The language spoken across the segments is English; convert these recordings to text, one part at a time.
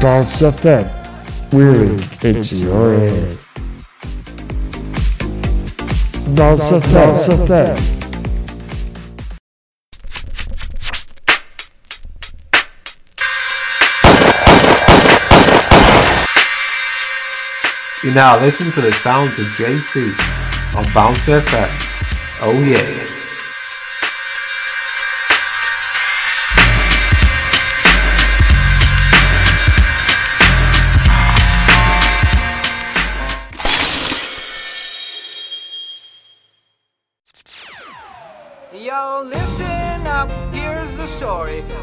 Bounce up that weary into your head. Bounce that, bounce up that. You now listen to the sounds of JT on Bounce FM. Oh yeah.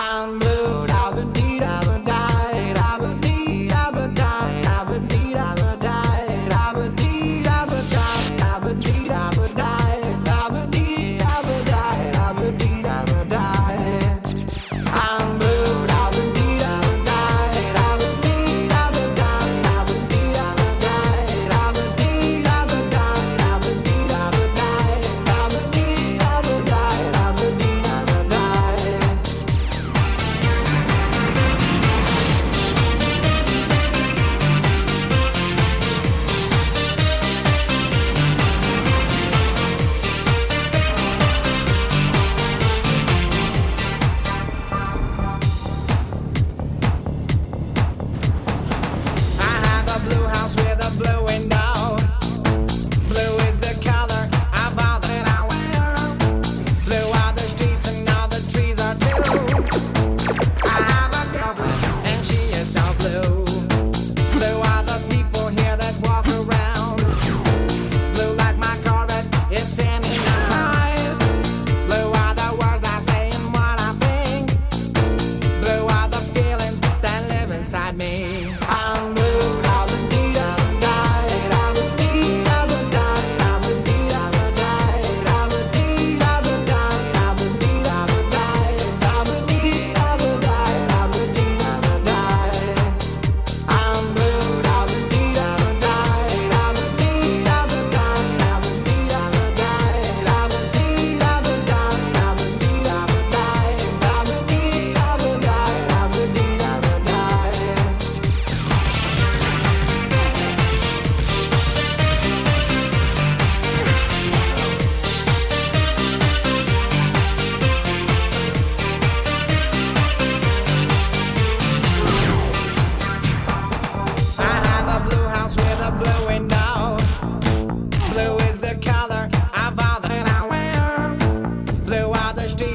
I'm blue, I've been deed, I've been died, I've been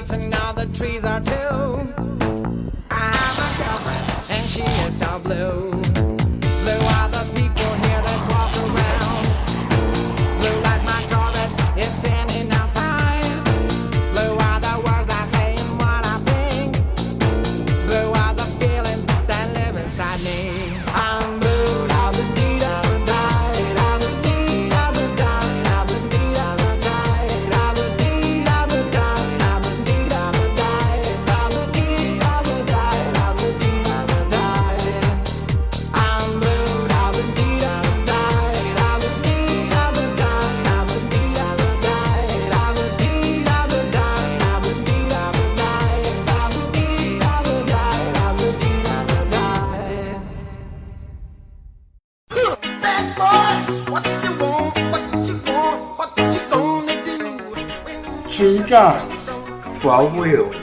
weeds and now the trees are too. I have a girlfriend and she is so blue. 12 wheels,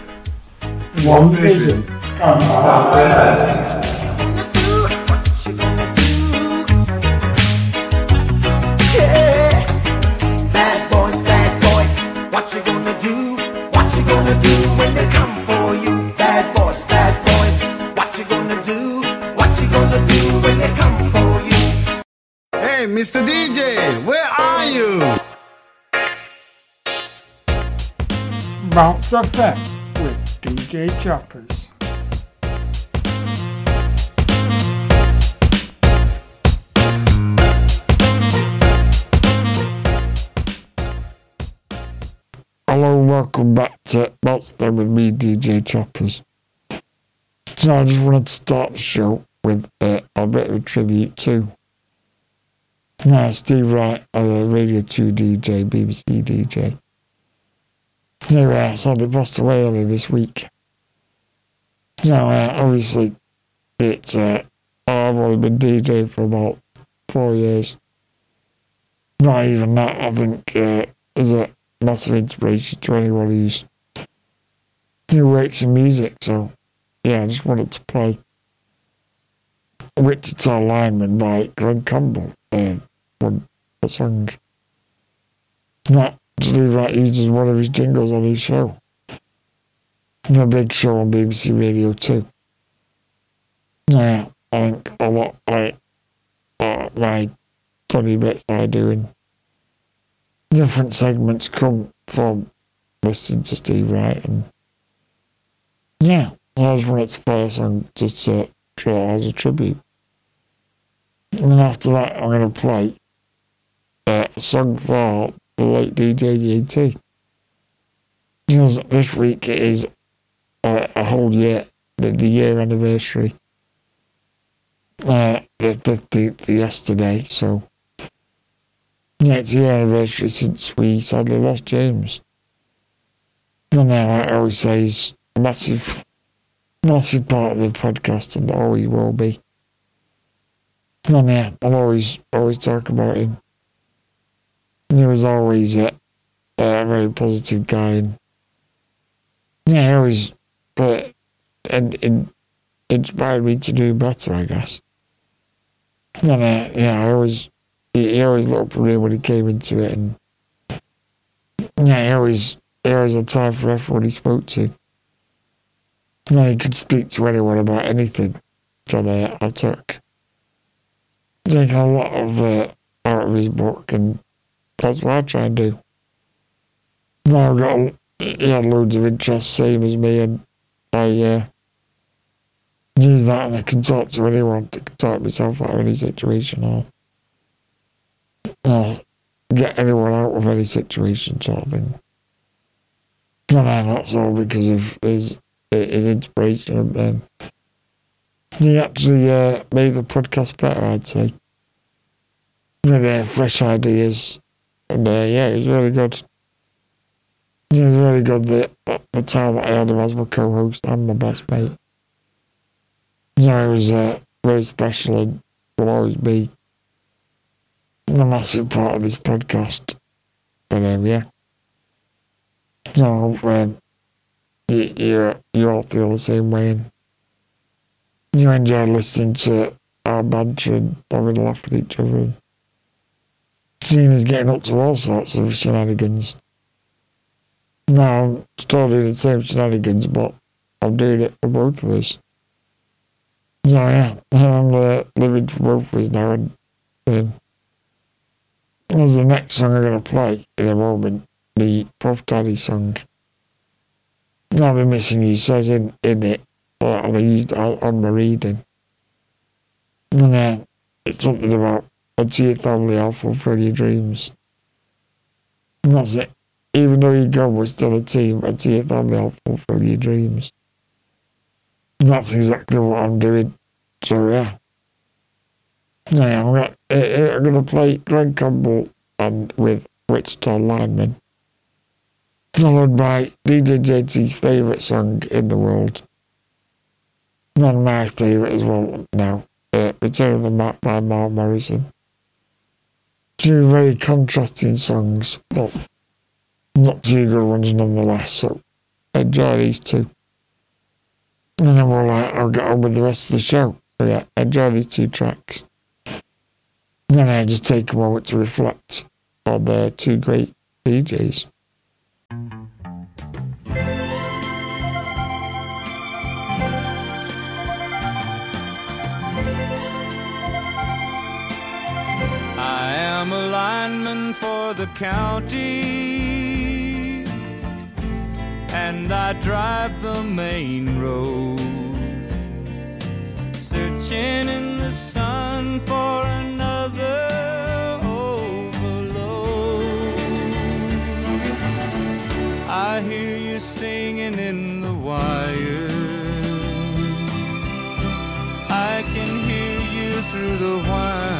one vision. It's a Fact with DJ Chappers. Hello, welcome back to Monster with me, DJ Chappers. So I just wanted to start the show with uh, a bit of tribute to now Steve Wright, uh, Radio 2 DJ, BBC DJ. So, uh, they passed away earlier this week. So, uh, obviously, it's, uh, I've only been DJing for about four years. Not even that, I think, uh, is a massive inspiration to anyone who's who works in music. So, yeah, I just wanted to play Wichita Lineman by Glen Campbell. And one a song that Wright uses one of his jingles on his show. The big show on BBC Radio 2. Yeah, I think a lot like uh, my 20 bits I do in different segments come from listening to Steve Wright and yeah, I just wanted to play a song just to it as a tribute. And then after that, I'm going to play uh, a song for the late DJ JT. Because this week is uh, a whole year, the, the year anniversary. Uh, the 15th yesterday, so yeah, it's year anniversary since we sadly lost James. And uh, like I always say, he's a massive, massive part of the podcast and always will be. And yeah, I'll always, always talk about him. He was always a, a very positive guy. Yeah, he always but and, inspired me to do better, I guess. And uh, yeah, I always he, he always looked me when he came into it, and yeah, he always he always had time for everyone he spoke to. Yeah, he could speak to anyone about anything. So uh, I took taken a lot of uh, out of his book, and that's what I try and do. Now I've got had loads of interest, same as me, and I uh, use that, and I can talk to anyone. I can talk myself out of any situation, or uh, get anyone out of any situation, sort of thing. And then that's all because of his his inspiration, and he actually uh, made the podcast better, I'd say, with uh, fresh ideas, uh, yeah, it was really good. It was really good at the time I had him as my co-host and my best mate. So it was uh, very special and will always be a massive part of this podcast. But um, yeah. So I hope um, you, you, you all feel the same way and you enjoy listening to our banter and having a laugh with each other. And seeing us getting up to all sorts of shenanigans. Now I'm still doing the same shenanigans, but I'm doing it for both of us. So yeah, I'm uh, living for both of us now, and um, there's the next song I'm gonna play in a moment, the Puff Daddy song. I'll be missing you says in, in it, but I used on my reading. And uh, it's something about until your family, I'll fulfill your dreams. And that's it. Even though you're gone, we're still a team. Until your family, I'll fulfill your dreams. And that's exactly what I'm doing. So yeah. Yeah, I'm gonna, I'm gonna play Glen Campbell and with Wichita Lineman. Followed by DJ JT's favourite song in the world. And my favourite as well now. Uh, Return of the Mack by Mark Morrison. Two very contrasting songs, but not too good ones nonetheless. So enjoy these two. And then we'll uh, I'll get on with the rest of the show. Yeah, enjoy these two tracks. Then I just take a moment to reflect on the two great DJs. lineman for the county, and I drive the main road, searching in the sun for another. Overload. I hear you singing in the wire. I can hear you through the wire.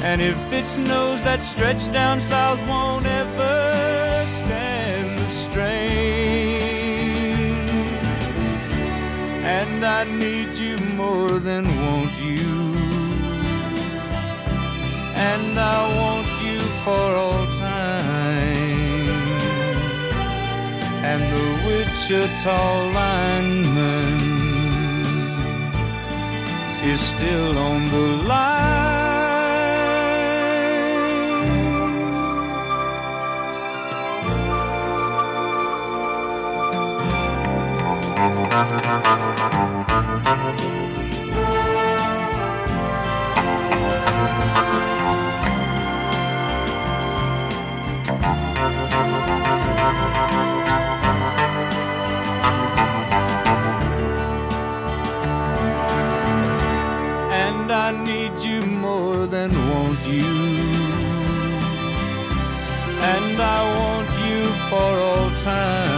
And if it snows, that stretch down south won't ever stand the strain. And I need you more than want you. And I want you for all time. And the Wichita lineman is still on the line. And I need you more than want you. And I want you for all time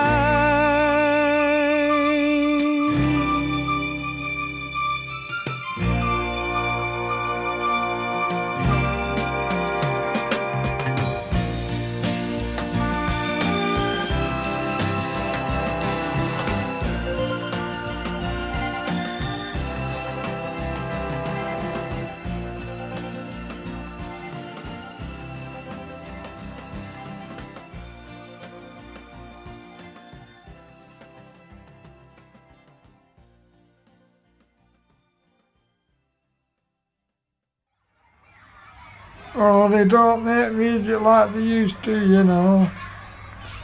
they don't make music like they used to, you know.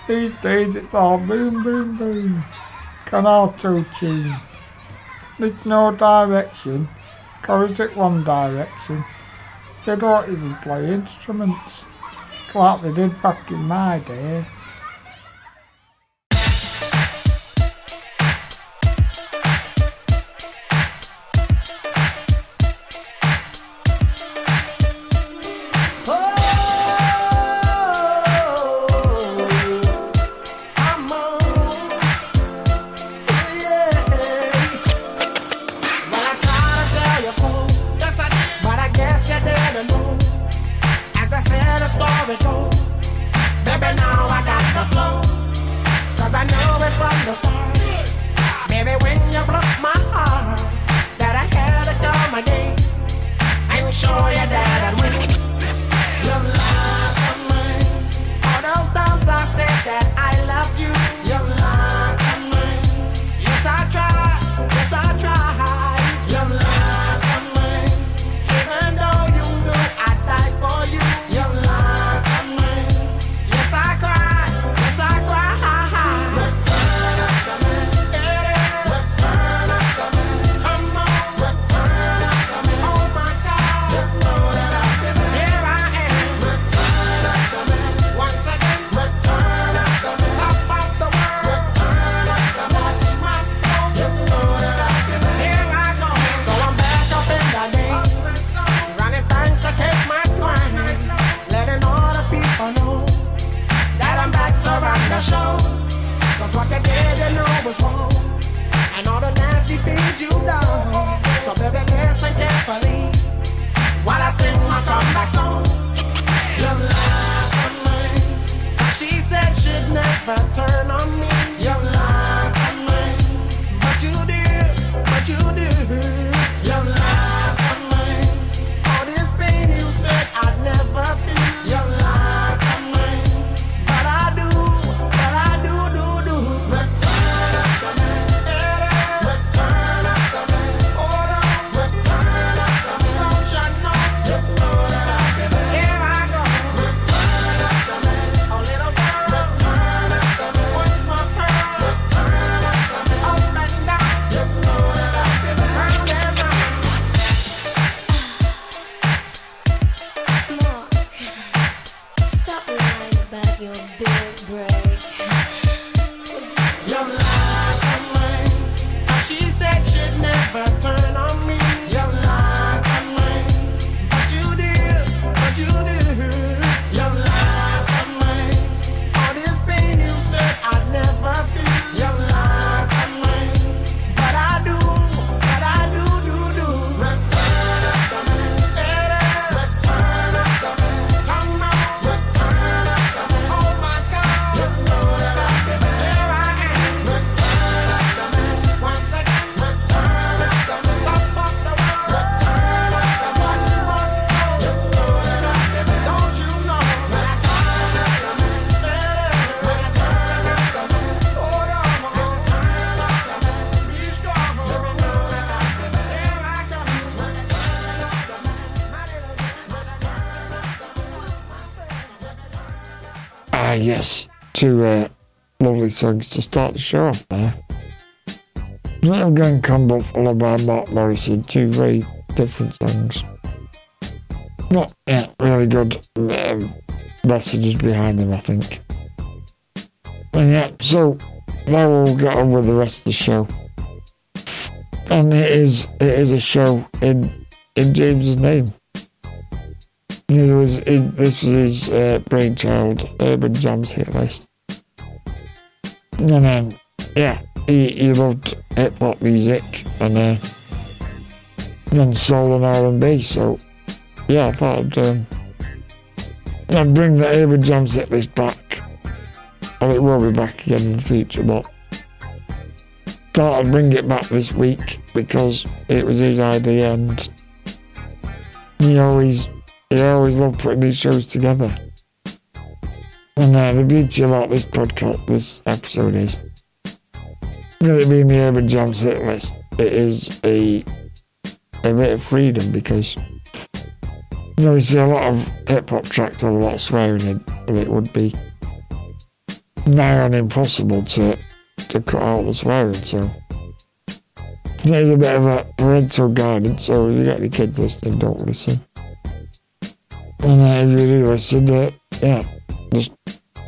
These days it's all boom, boom, boom. Can auto-tune. There's no direction. Chorus it one direction. They don't even play instruments. Like they did back in my day. Two uh, lovely songs to start the show off there. Little Gun Combo followed by Mark Morrison. Two very different songs. Not yeah, really good um, messages behind them, I think. And yeah, so now we'll get on with the rest of the show. And it is it is a show in in James's name. This was his, this was his uh, brainchild, Urban Jams hit list. And then, yeah, he, he loved hip hop music and uh, then soul and R and B. So yeah, I thought I'd, um, I'd bring the Urban Jams hit list back. and it will be back again in the future, but thought I'd bring it back this week because it was his idea and he always he always love putting these shows together. And uh, the beauty about this podcast, this episode is, with it being the Urban Jams hit list, it is a a bit of freedom because you know, see a lot of hip hop tracks have a lot of swearing in, and it would be nigh on impossible to to cut out the swearing. So there's a bit of a parental guidance. So if you got any kids listening, don't listen. And uh, if you do listen, uh, yeah, just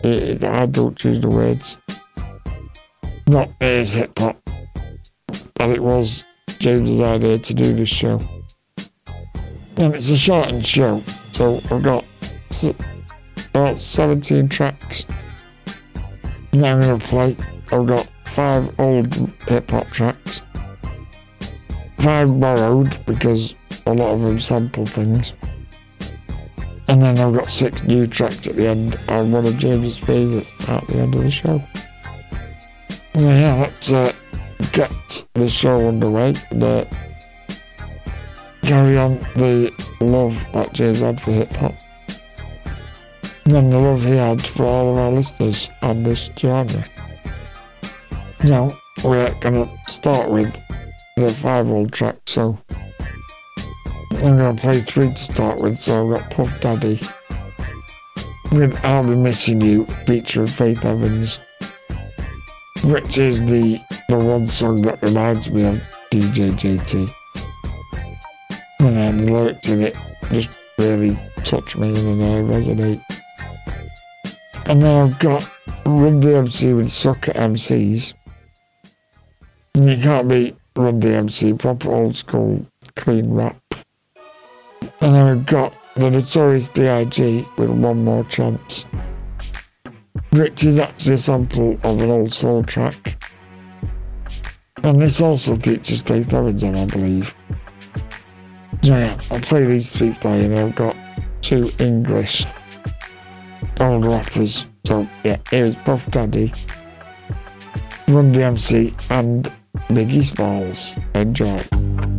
it, I don't choose the words. Not as hip hop, and it was James's idea to do this show. And it's a shortened show, so I've got about 17 tracks. Now I'm gonna play. I've got five old hip hop tracks, five borrowed because a lot of them sample things. And then I've got six new tracks at the end, and one of James's favourites at the end of the show. So yeah, let's uh, get the show underway. Uh, carry on the love that James had for hip hop. And the love he had for all of our listeners and this genre. Now, we're gonna start with the five old tracks, so I'm gonna play three to start with, so I've got Puff Daddy with I'll Be Missing You featuring Faith Evans, which is the the one song that reminds me of DJ JT. And then the lyrics in it just really touch me and uh, resonate. And then I've got Run DMC with Sucker MCs. You can't beat Run DMC, proper old school clean rap. And then we've got the Notorious B.I.G. with One More Chance, which is actually a sample of an old soul track. And this also features Faith Evans on, I believe. So yeah, I'll play these three for and I've got two English old rappers. So yeah, here's Puff Daddy, Run DMC, and Biggie Smalls. Enjoy.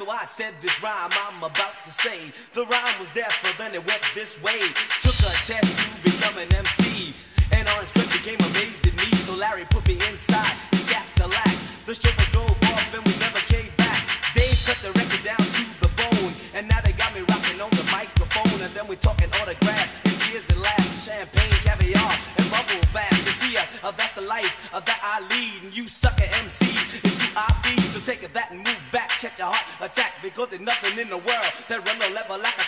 so I said this rhyme I'm about to say. The rhyme was there, but then it went this way. the heart attack because there's nothing in the world that run the level like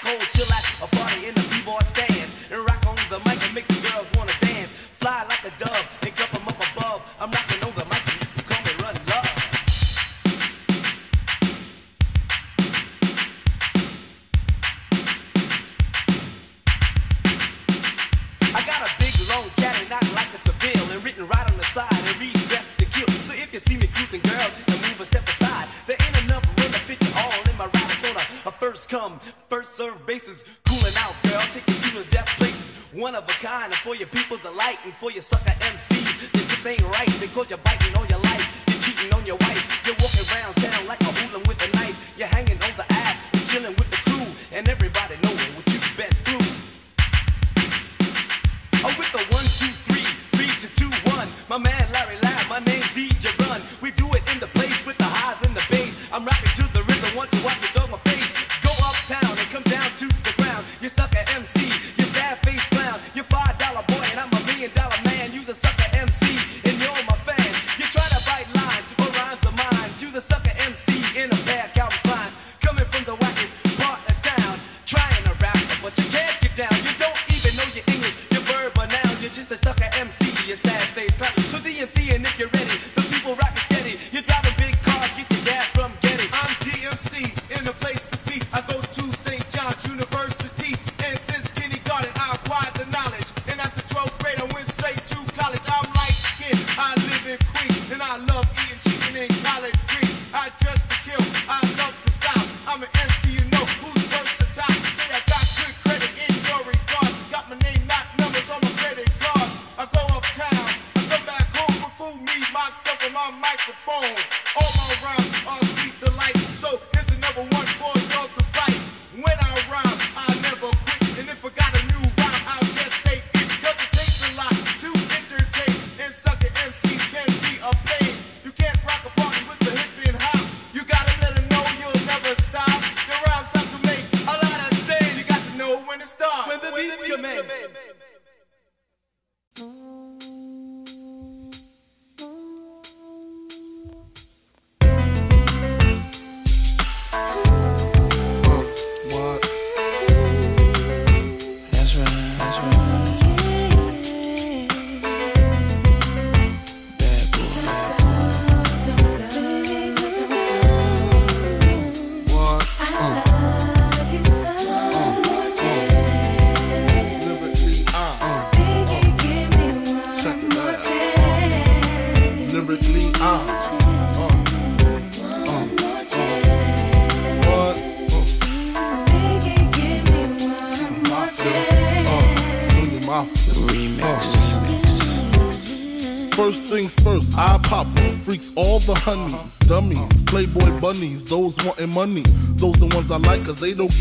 for your sucker MC. This ain't right because your body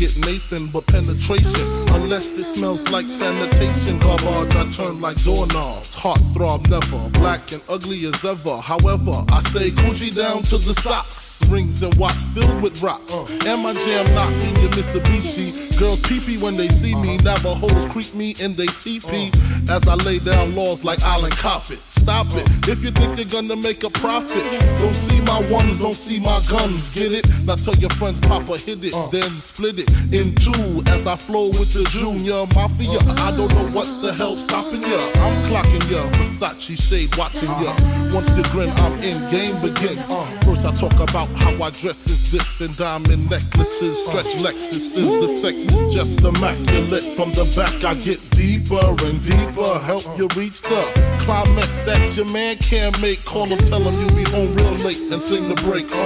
get Nathan but penetration. Unless it smells like sanitation. Garbage, I turn like doorknobs. Heart throb never, black and ugly as ever. However, I stay Coogi down to the socks. Rings and watch filled with rocks. And my jam knocking your Mitsubishi. Girls pee when they see me. Navajos creep me in they teepee. As I lay down laws like Island Coppet. Stop it. If you think you're gonna make a profit, don't see my ones, don't see my guns. Get it? Now tell your friends, Papa hit it, uh. then split it in two. As I flow with the Junior Mafia. Uh. I don't know what the hell stopping ya. I'm clocking ya. Versace shade watching ya. Once you grin, I'm in. Game begins. Uh. First I talk about how I dress is this and diamond necklaces, stretch Lexuses. The sex is just immaculate. From the back I get deeper and deeper. Help you reach the climax that your man can't make. Call him, tell him you'll be home real late and sing the break. Uh.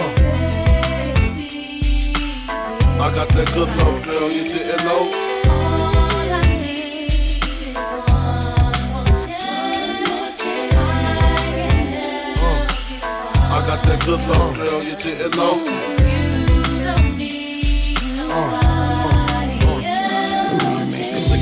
I got that good love, girl, you didn't know. I got that good love, girl, you didn't know.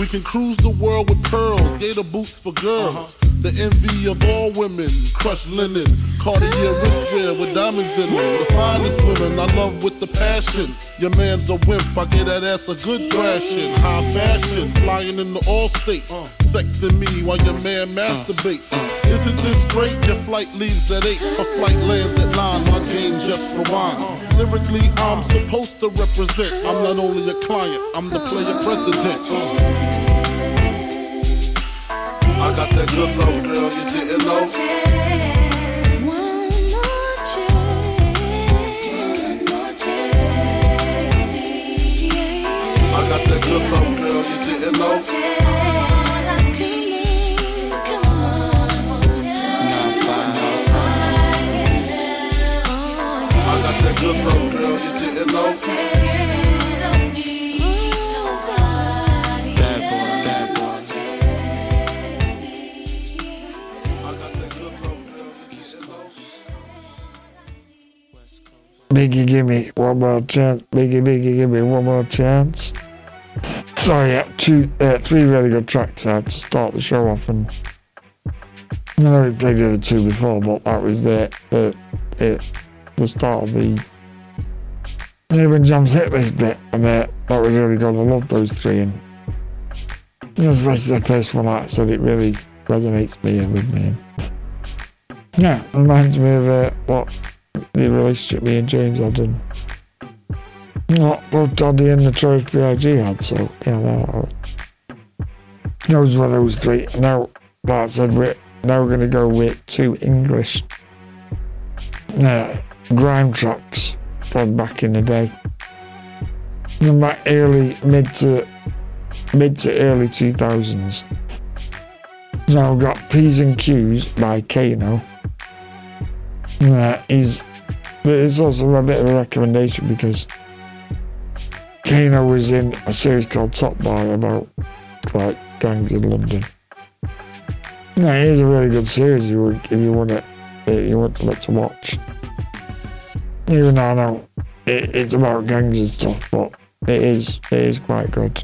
We can cruise the world with pearls, gator boots for girls. The envy of all women, crushed linen, Cartier wristwear with diamonds in them. The finest women I love with the passion. Your man's a wimp, I get that ass a good thrashing. High fashion, flying into all states. Sexing me while your man masturbates. Isn't this great? Your flight leaves at 8, her flight lands at 9. My game just rewinds. Lyrically, I'm supposed to represent. I'm not only a client, I'm the player president. I got that good love, girl, you didn't know. I got that good love, girl, you didn't know. Love, girl, you didn't know. Biggie, give me one more chance. Biggie, Biggie, give me one more chance. So yeah, two, uh, three really good tracks there to start the show off, and I know we played the other two before, but that was the the the, the start of the Zebra Jams hit this bit, uh, that was really good. I love those three, and especially the first one. I said, it really resonates me with me. Yeah, reminds me of uh, what the relationship me and James had and what both Doddy and Notorious B.I.G. had, so yeah, that knows where those three. Now, like I said, we're now we're going to go with two English uh, grime tracks back in the day. From back early, mid to mid to early 2000s. Now I've got P's and Q's by Kano. That is, it's also a bit of a recommendation because Kano was in a series called Top Boy about like gangs in London. Yeah, it is a really good series if you, if you want it, if you want to, to watch. Even though I know it, it's about gangs and stuff, but it is it is quite good.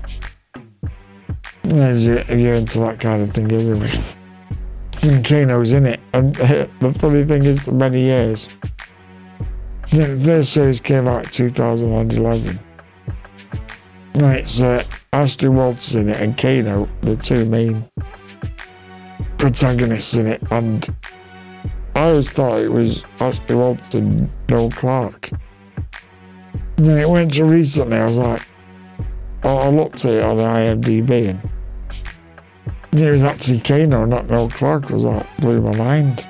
If, you, you're into that kind of thing, isn't it? And Kano's in it, and the funny thing is, for many years, this series came out in 2011. And it's uh, Ashley Walters in it and Kano, the two main protagonists in it, and I always thought it was Walters and Noel Clarke. And then it went to recently, I was like, oh, I looked at it on IMDb and it was actually Kano, not Noel Clarke. Was like, blew my mind.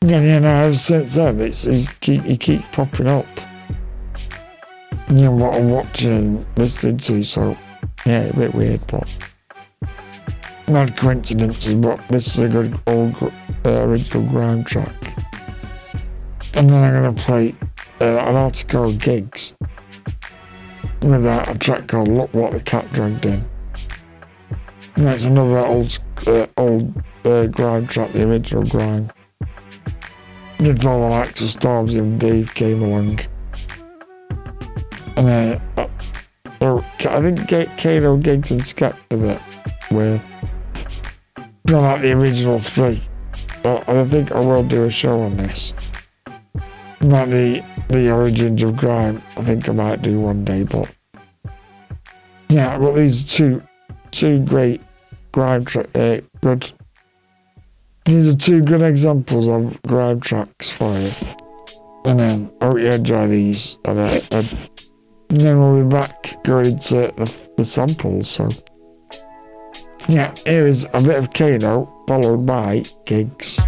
And you know, ever since then, it's, keep, he keeps popping up. You know, what I'm watching and listening to, so yeah, a bit weird, but not coincidences, but this is a good old uh, original grime track. And then I'm going to play uh, an article called Giggs with uh, a track called Look What the Cat Dragged In. That's another old, uh, old uh, grime track, the original grime. With all the likes of Stormzy and Dave came along. And uh, uh, I think K- Kano, Giggs and Skepta that were not like the original three. But I think I will do a show on this. Not the the origins of grime. I think I might do one day, but yeah, well these two two great grime tra- uh, good. These are two good examples of grime tracks for you. And then I hope you enjoy these. And, uh, and then we'll be back going into the, the samples. So yeah, here is a bit of Kano followed by Giggs.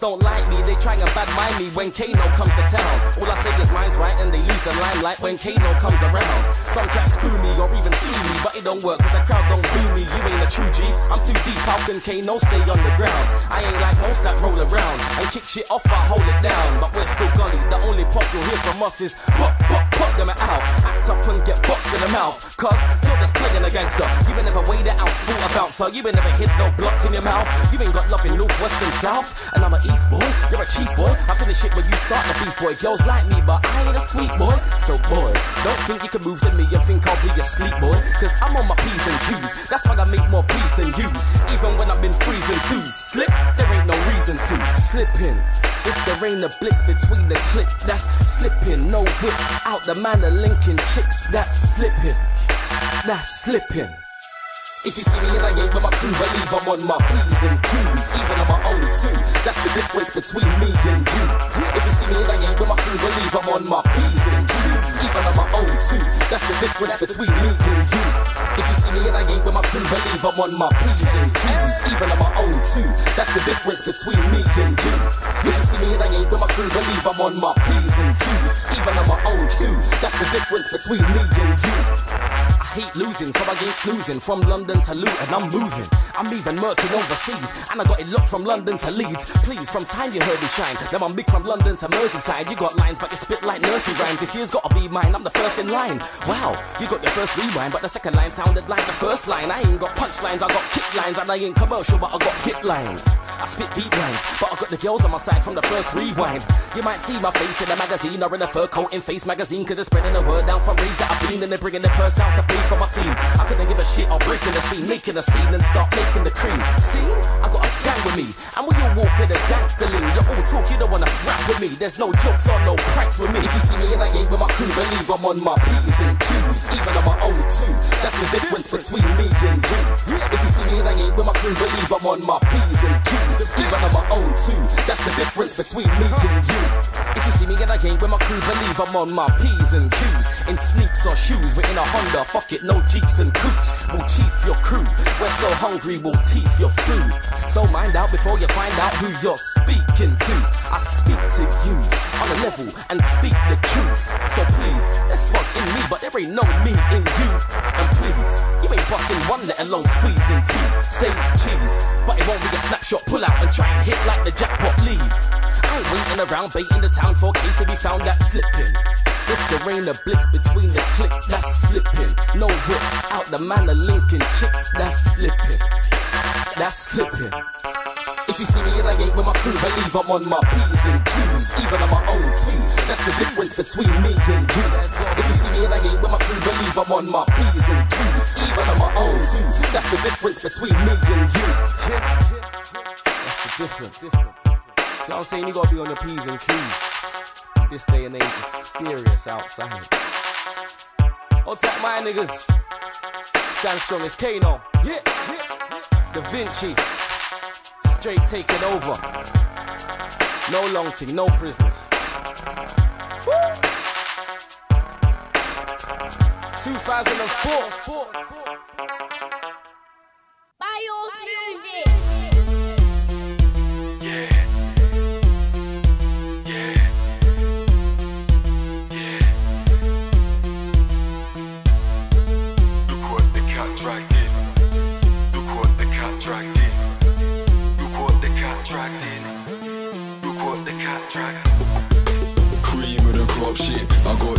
Don't like me, they try and bad mind me when Kano comes to town. All I say is mine's right and they lose the limelight when Kano comes around. Some tracks screw me or even see me, but it don't work cause the crowd don't boo me. You ain't a true G, I'm too deep, how can Kano stay on the ground? I ain't like most that roll around and kick shit off, I hold it down. But we're still gully, the only pop you'll hear from us is pop, pop, them out. Act up and get boxed in the mouth, cause you're just playing a gangster. You been never weighed out, full a bouncer. You ain't never hit no blocks in your mouth. You ain't got nothing north, west, and south. And I'm an east boy, you're a cheap boy. I finish it when you start the beef boy. Girls like me, but I ain't a sweet boy. So boy, don't think you can move to me You think I'll be asleep, boy. Cause I'm on my P's and Q's. That's why I make more P's than U's. Even when I've been freezing twos. Slip, there ain't no reason to. Slip in. If there ain't a blitz between the click, that's slipping. No whip out the man of linking chicks, that's slipping. That's slipping. If you see me and I ain't with my crew, believe I'm on my P's and Q's, even on my own too. That's the difference between me and you. If you see me and I ain't with my crew, believe I'm on my P's and Q's, even on my own too. That's the difference between me and you. If you see me and I ain't with my crew, believe I'm on my P's and Q's, even on my own too. That's the difference between me and you. If you see me and I ain't with my crew, believe I'm on my P's and Q's, even on my own too. That's the difference between me and you. Hate losing, so I ain't snoozing. From London to Luton, I'm moving. I'm even murking overseas, and I got it locked from London to Leeds. Please, from time you heard me shine. Now I'm big from London to Merseyside. You got lines, but you spit like nursery rhymes. This year's gotta be mine. I'm the first in line. Wow, you got your first rewind, but the second line sounded like the first line. I ain't got punchlines, I got kick lines, and I ain't commercial, but I got hit lines. I spit deep rhymes, but I got the girls on my side from the first rewind. You might see my face in a magazine or in a fur coat in Face magazine, cause it's spreading the word down from raves that I've been, and they're bringing the purse out to for my team. I couldn't give a shit, I'll break in the scene, making a scene and start making the cream. See, I got a gang with me, and when you walk with a gangster lean, you all talk, you don't wanna rap with me. There's no jokes or no pranks with me. If you see me and I ain't with my crew, believe I'm on my P's and Q's, even on my own too. That's the difference between me and you. If you see me and I ain't with my crew, believe I'm on my P's and Q's, even on my own too. That's the difference between me and you. If you see me and I ain't with my crew, believe I'm on my P's and Q's, in sneaks or shoes, we're in a Honda, fuck it, no jeeps and coupes. We'll chief your crew. We're so hungry, we'll teeth your food. So mind out before you find out who you're speaking to. I speak to you on a level and speak the truth. So please, let's fuck in me, but there ain't no me in you. And please, you ain't busting one, let alone squeezing two. Say cheese, but it won't be a snapshot. Pull out and try and hit like the jackpot leave. I ain't waiting around, baiting the town for K to be found that's slipping. If there ain't a blitz between the click, that's slipping. No whip out the man of Lincoln chicks, that's slipping. That's slipping. If you see me and I ain't with my crew, believe I'm on my P's and Q's, even on my own too. That's the difference between me and you. If you see me and I ain't with my crew, believe I'm on my P's and Q's, even on my own too. That's the difference between me and you. That's the difference. What I'm saying? You gotta be on your P's and Q's. This day and age is serious outside. All tap my niggas. Stand strong as Kano. Yeah, yeah. Da Vinci. Straight taking over. No long thing, no prisoners. Woo! 2004. Bios music.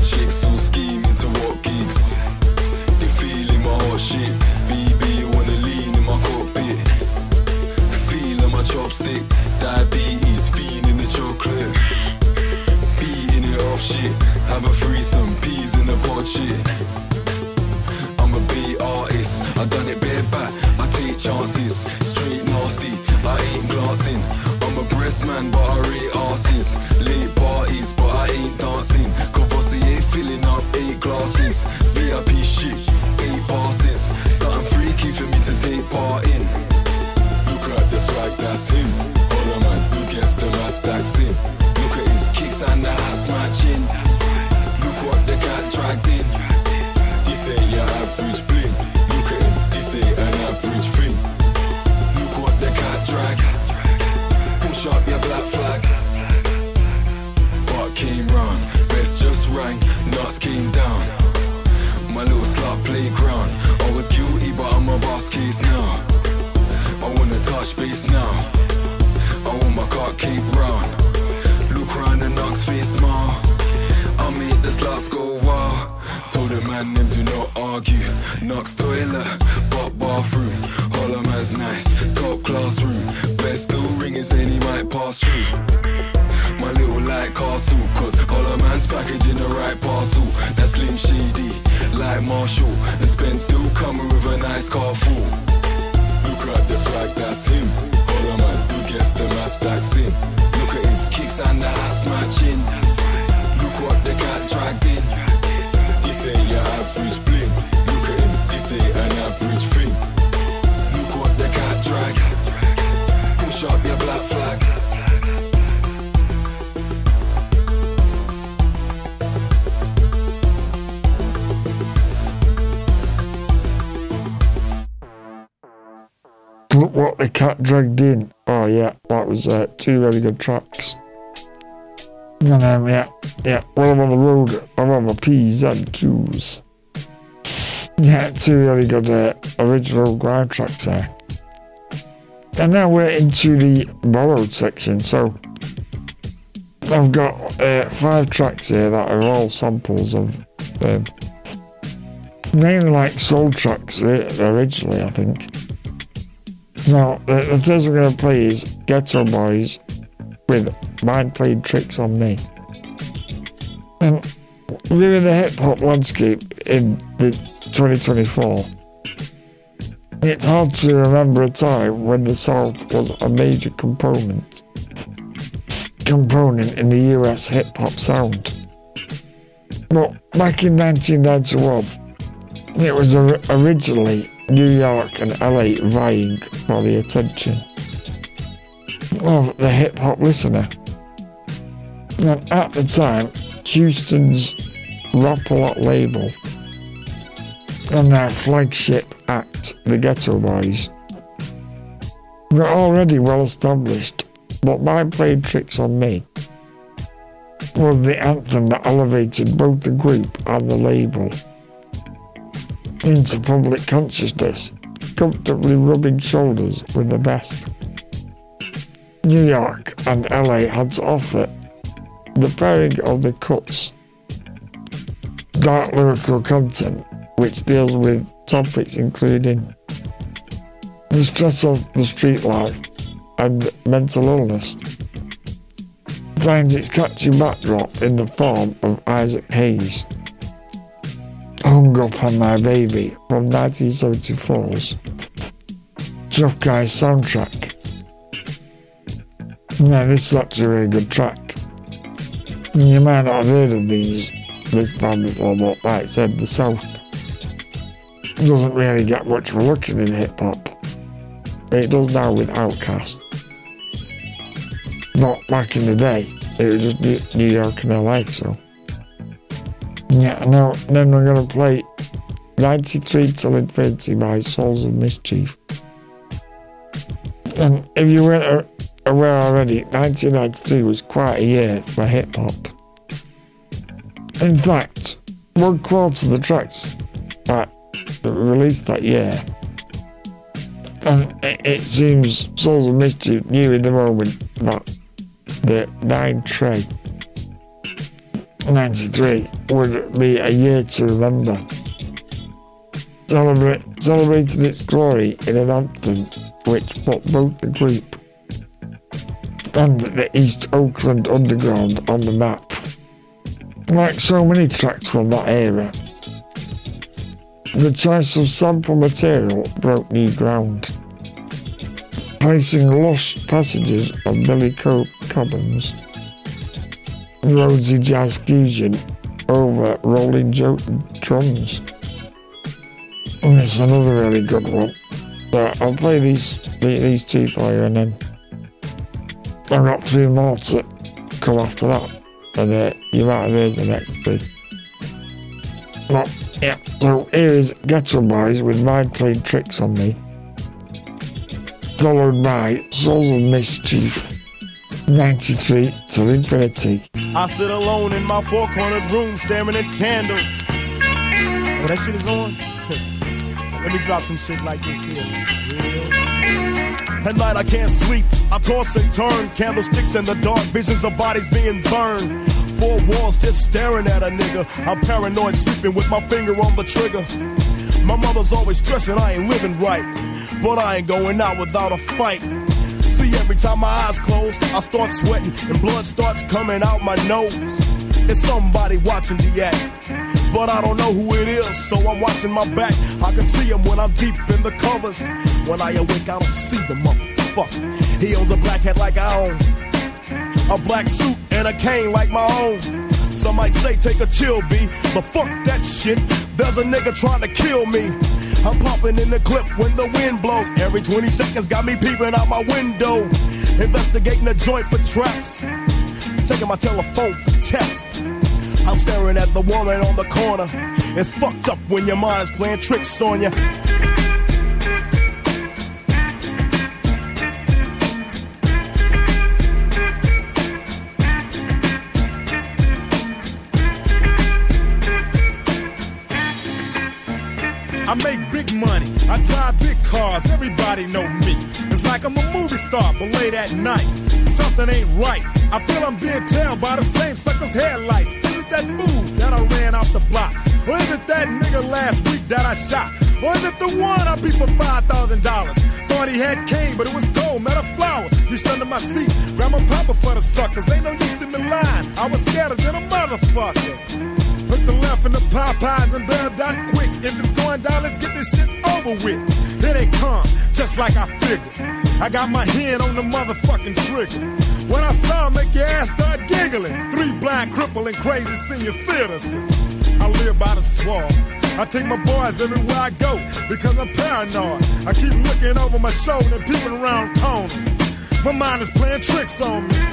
Chicks all scheming to gigs. They feeling my shit. BB wanna lean in my cockpit. My chopstick. Diabetes, feeling the chocolate. Beating it off shit. Have a threesome, peas in shit. I'm a beat artist. I done it bareback. I take chances. Straight nasty. I ain't glassing. Breast man, but I rate asses. Late parties, but I ain't dancing. Courvoisier filling up eight glasses. VIP shit, eight passes. Something freaky for me to take part in. Look at the swag, that's him. Hold on, man, who gets the mad stacks in? Look at his kicks and the hats matching. Look what the cat dragged in. This ain't your average bling. Shot your black flag. But came round, best just rang, nuts came down. My little slot playground. I was guilty, but I'm a boss case now. I wanna touch base now. I want my car keep round. Look round the knocks face smile. I made this last go wild. Told the man them do not argue. Knox toilet, but bathroom. Holler man's nice, top classroom. Best still ringing saying he might pass through. My little light castle, cause all a man's packaging the right parcel. That slim shady, like Marshall. And Spence still coming with a nice car full. Look at the swag, that's him. All a man who gets the mad stacks in. Look at his kicks and the hats matching. Look what the cat dragged in. This ain't your average bling. Look at him, this ain't an average drag. Push up your black flag. Look what the cat dragged in. Oh yeah, that was uh, two very good tracks. And um, yeah, yeah, when I'm on the road, I'm on my P's and Q's. Yeah, two really good uh, original grime tracks there. And now we're into the borrowed section, so I've got uh, five tracks here that are all samples of um, mainly like soul tracks originally, I think. Now, the, the first we're going to play is Geto Boys with Mind Played Tricks on Me. And viewing the hip hop landscape in the 2024, it's hard to remember a time when the South was a major component component in the US hip hop sound. But back in 1991, it was originally New York and LA vying for the attention of the hip hop listener. And at the time, Houston's Rap A Lot label and their flagship act, the Geto Boys, were already well established, but My Played Tricks on Me was the anthem that elevated both the group and the label into public consciousness, comfortably rubbing shoulders with the best. New York and LA had to offer the pairing of the cuts, dark lyrical content, which deals with topics including the stress of the street life and mental illness, finds its catchy backdrop in the form of Isaac Hayes. Hung Up on My Baby from 1974's Tough Guy soundtrack. Now, this is actually a really good track. You might not have heard of these this band before, but like I said, the South doesn't really get much of a look in hip hop. It does now with Outkast. Not back in the day, it was just New New York and LA, so. Yeah, now then we're gonna play 93 Till Infinity by Souls of Mischief. And if you weren't aware already, 1993 was quite a year for hip hop. In fact, one quarter of the tracks that released that year. And it, it seems Souls of Mischief knew in the moment that the 9 tray 93 would be a year to remember. Celebrate, celebrated its glory in an anthem which put both the group and the East Oakland Underground on the map. Like so many tracks from that era, the choice of sample material broke new ground, placing lost passages of Billy Co- Cobham's Rhodesy Jazz Fusion over Rolling jo- Drums. And this is another really good one. So I'll play these these two for you and then I've got three more to come after that. And uh, you might have heard the next. But yeah, so here is Geto Boys with Mind Playing Tricks on Me. Followed by Souls of Mischief 93 till infinity. I sit alone in my four cornered room staring at candles. Oh, that shit is on? Let me drop some shit like this here. Real. At night I can't sleep. I toss and turn. Candlesticks in the dark. Visions of bodies being burned. Four walls just staring at a nigga. I'm paranoid sleeping with my finger on the trigger. My mother's always stressing I ain't living right. But I ain't going out without a fight. See, every time my eyes close, I start sweating and blood starts coming out my nose. It's somebody watching the act. But I don't know who it is, so I'm watching my back. I can see him when I'm deep in the covers. When I awake, I don't see the motherfucker. He owns a black hat like I own. A black suit and a cane like my own. Some might say take a chill, B, but fuck that shit. There's a nigga trying to kill me. I'm popping in the clip when the wind blows. Every 20 seconds got me peeping out my window. Investigating the joint for traps. Taking my telephone for text. I'm staring at the woman on the corner. It's fucked up when your mind is playing tricks on you. I make big money. I drive big cars. Everybody know me. It's like I'm a movie star, but late at night, something ain't right. I feel I'm being tailed by the same sucker's headlights. Is that move that I ran off the block? Or is it that nigga last week that I shot? Or is it the one I beat for five thousand dollars? Thought he had cane, but it was gold, met a flower. Reached under my seat, grabbed my papa for the suckers. Ain't no use to me lying. I was scared than a motherfucker. Put the left in the Popeyes and bailed out quick. If it's going down, let's get this shit over with. Here they come, just like I figured. I got my hand on the motherfucking trigger. When I saw make your ass start giggling. Three blind, crippling, crazy senior citizens. I live by the swamp. I take my boys everywhere I go because I'm paranoid. I keep looking over my shoulder and peeping around corners. My mind is playing tricks on me.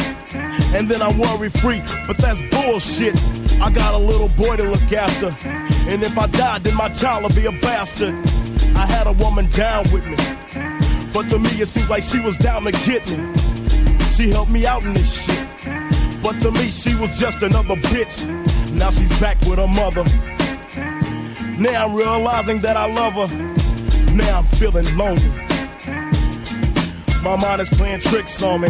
And then I'm worry free, but that's bullshit. I got a little boy to look after. And if I die, then my child will be a bastard. I had a woman down with me. But to me, it seemed like she was down to get me. She helped me out in this shit. But to me, she was just another bitch. Now she's back with her mother. Now I'm realizing that I love her. Now I'm feeling lonely. My mind is playing tricks on me.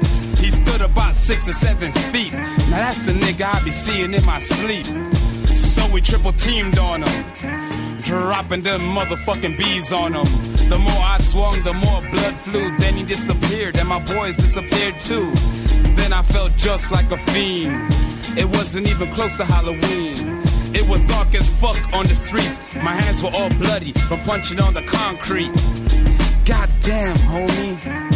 Stood about six or seven feet. Now that's the nigga I be seeing in my sleep. So we triple teamed on him, dropping them motherfucking bees on him. The more I swung, the more blood flew. Then he disappeared, and my boys disappeared too. Then I felt just like a fiend. It wasn't even close to Halloween. It was dark as fuck on the streets. My hands were all bloody from punching on the concrete. Goddamn, homie.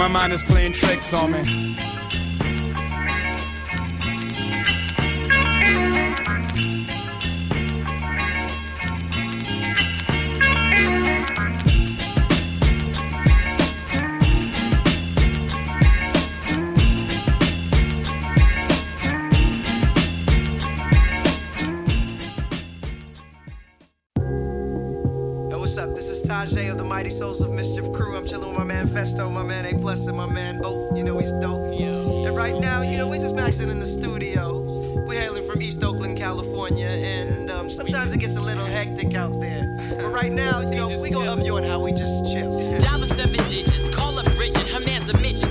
My mind is playing tricks on me. Of the Mighty Souls of Mischief crew. I'm chilling with my man Phesto, my man A Plus, and my man Oak. You know he's dope. And right now, you know, we're just maxing in the studio. We're hailing from East Oakland, California, and um, sometimes it gets a little hectic out there. But right now, you know, we gonna up you on how we just chill. Dollar seven digits, call up Bridget, her man's a midget.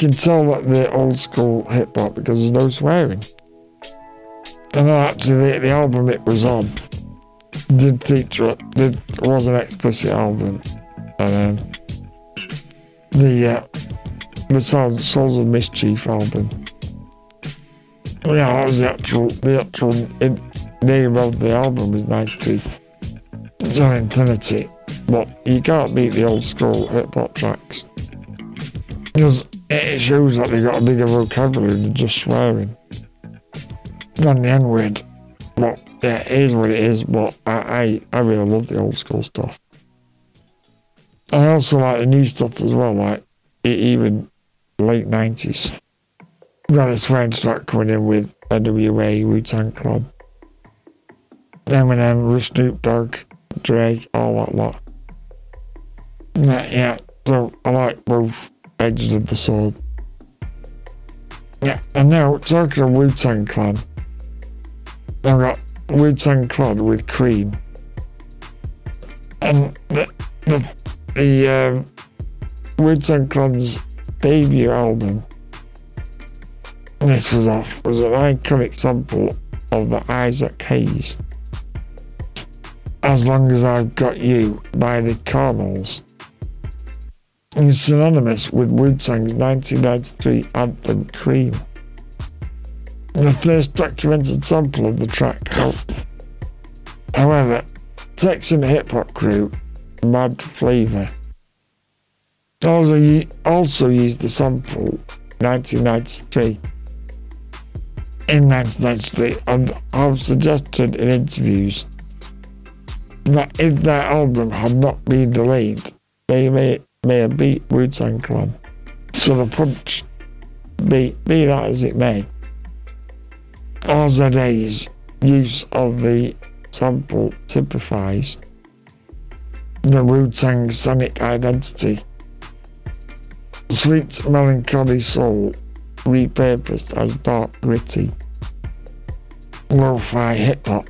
Can tell that they're old school hip hop because there's no swearing. And actually, the, the album it was on did feature did was an explicit album, and the uh, the Souls, Souls of Mischief album. Yeah, that was the actual the actual in, name of the album was Nice Key. It's on Infinity, but you can't beat the old school hip hop tracks because it shows that they got a bigger vocabulary than just swearing. Than the N word. But yeah, it is what it is, but I, I, I really love the old school stuff. I also like the new stuff as well, like even late 90s. We got a swearing track coming in with NWA, Wu Tang Clan, Eminem, Snoop Dogg, Drake, all that lot. Yeah, yeah, so I like both edges of the sword. Yeah, and now talking of Wu Tang Clan, I've got Wu Tang Clan with Cream. And the, the, the um, Wu Tang Clan's debut album, this was off, was an iconic sample of the Isaac Hayes. As Long as I've Got You by the Charmels. It's synonymous with Wu Tang's 1993 anthem Cream. The first documented sample of the track. How- However, Texan hip hop crew Mad Flava also, also used the sample 1993 in 1993 and have suggested in interviews that if their album had not been delayed, they may, may have beat Wu Tang Clan. So the punch, be, be that as it may, RZA's use of the sample typifies the Wu Tang sonic identity. Sweet melancholy soul repurposed as dark gritty lo-fi hip hop.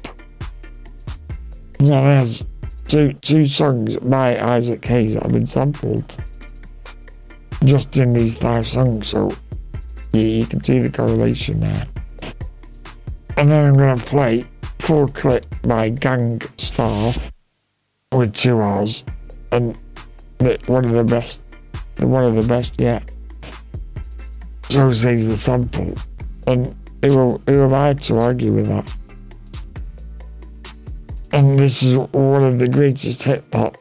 Now there's two two songs by Isaac Hayes that have been sampled just in these five songs, so you, you can see the correlation there. And then I'm gonna play full clip by Gang Starr with two R's and one of the best one of the best yet. So says the sample. And who am I to argue with that? And this is one of the greatest hip hop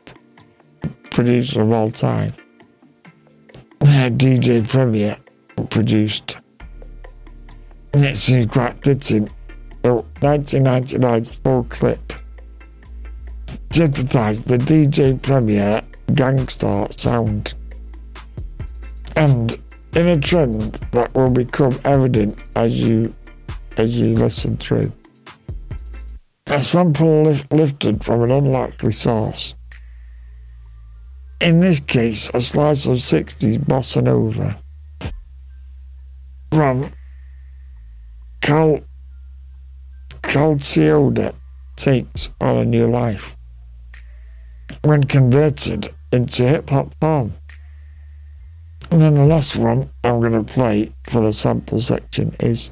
producers of all time. DJ Premier produced. It seems quite fitting. So 1999's full clip typifies the DJ Premier gangster sound. And in a trend that will become evident as you as you listen through. A sample lif- lifted from an unlikely source. In this case, a slice of 60s bossa nova from Cal Calcioda takes on a new life when converted into hip hop form. And then the last one I'm going to play for the sample section is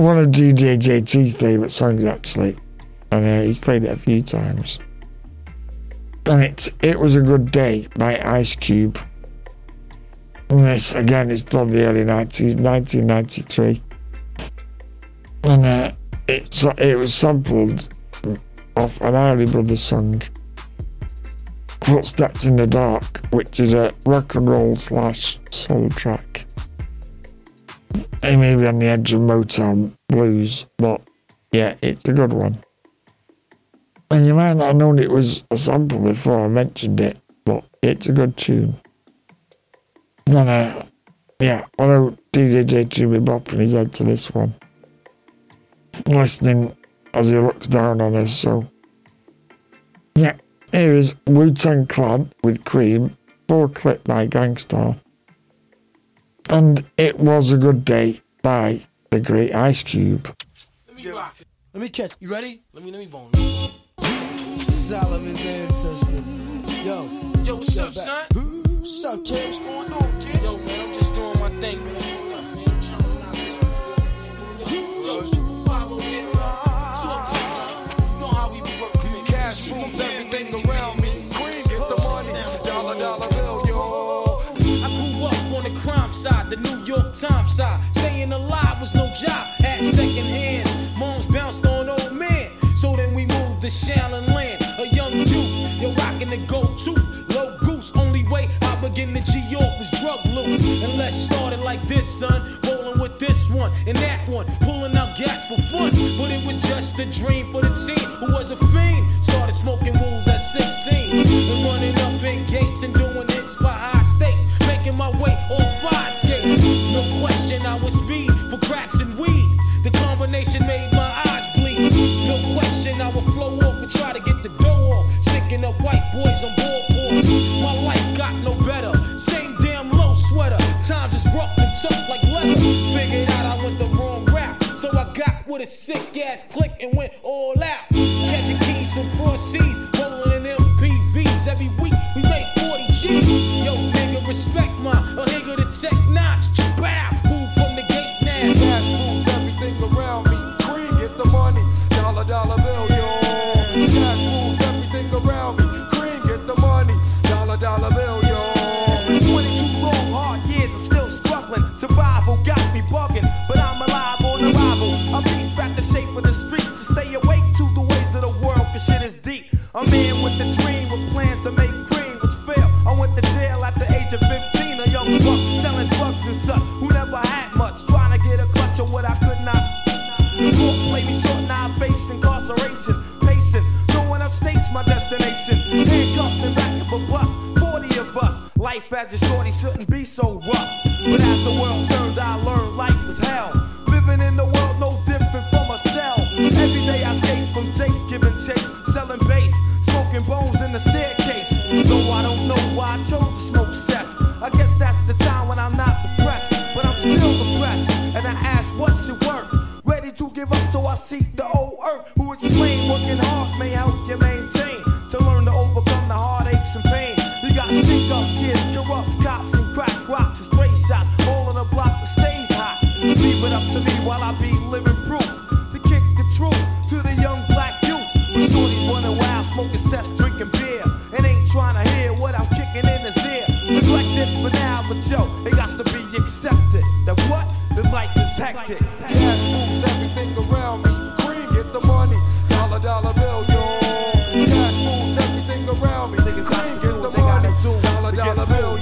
one of DJ JT's favourite songs, actually. And uh, he's played it a few times. And it's It Was a Good Day by Ice Cube. And this, again, is from the early 90s, 1993. And uh, it's, it was sampled off an Isley Brothers song Footsteps in the Dark, which is a rock and roll slash soul track. It may be on the edge of Motown blues, but yeah, it's a good one. And you might not have known it was a sample before I mentioned it, but it's a good tune. And uh, yeah, I know DJ be bopping his head to this one. Listening as he looks down on us, so yeah, here is Wu Tang Clan with Cream, full clip by Gang Starr. And it was a good day by the great Ice Cube. Let me catch. You ready? Let me let me bone. of his ancestors. Yo. Yo, what's up, back. son? What's up, kid? What's going on, kid? Yo, man, I'm just doing my thing, man. What up, man? Chilling out this Yo, yo, two for five over here, man. Two up there, man. You know how we be working, man. Cash moves everything Times side. Staying alive was no job, had second hands. Moms bounced on old men. So then we moved to Shaolin Land, a young youth. You're rocking the tooth, low goose. Only way I begin to G York was drug loot. And let's start it like this, son. Rolling with this one and that one, pulling out gats for fun. But it was just a dream for the team who was a fiend. Started smoking rules at 16 and running up in gates and doing hits for high stakes. Making my way on fire. No question, I was speed for cracks and weed. The combination made my eyes bleed. No question, I would flow off and try to get the dough off. Sticking up white boys on boardboards. My life got no better. Same damn low sweater. Times is rough and tough like leather. Figured out I went the wrong route. So I got with a sick ass click and went all out. Life as a shorty shouldn't be so rough. Dollar,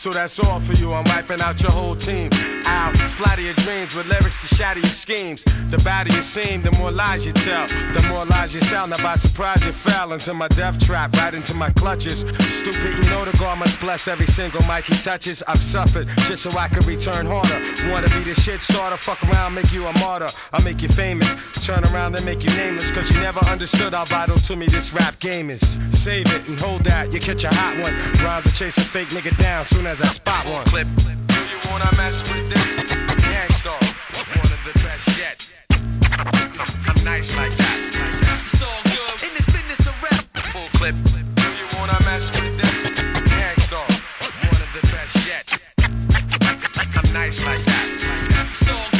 So that's all for you. I'm wiping out your whole team. Out, splatter your dreams with lyrics to shatter your schemes. The badder you seem, the more lies you tell. The more lies you sell. Now by surprise you fell into my death trap, right into my clutches. Stupid, you know the God must bless every single mic he touches. I've suffered just so I can return harder. Wanna be the shit starter, fuck around, make you a martyr. I'll make you famous. Turn around and make you nameless. Cause you never understood how vital to me this rap game is. Save it and hold that. You catch a hot one. Rhymes to chase a fake nigga down soon as I spot one. Clip. Do you wanna mess with this? Gang Starr. One of the best yet. I'm nice like that. It's all good. In this business of rap. Full clip. Do you wanna mess with this? Gang Starr. One of the best yet. I'm nice like that. It's all good.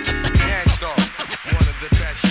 the best.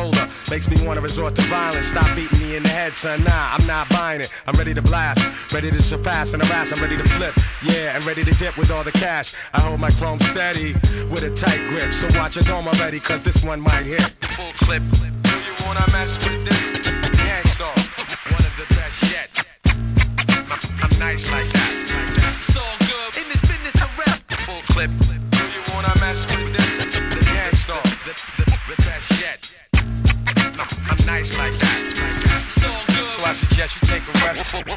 colder. Makes me wanna resort to violence. Stop beating me in the head, son. Nah, I'm not buying it. I'm ready to blast. Ready to surpass and harass. I'm ready to flip. Yeah, and ready to dip with all the cash. I hold my chrome steady with a tight grip. So watch your dome already, cause this one might hit. Full clip. Do you wanna mess with this? Gang Starr, one of the best yet. I'm nice like that. It's all good. In this business of rap. Full clip. Do you wanna mess with this? The Gang Starr, the, the, the best yet. I'm nice like that. So I suggest you take a rest. Full, full,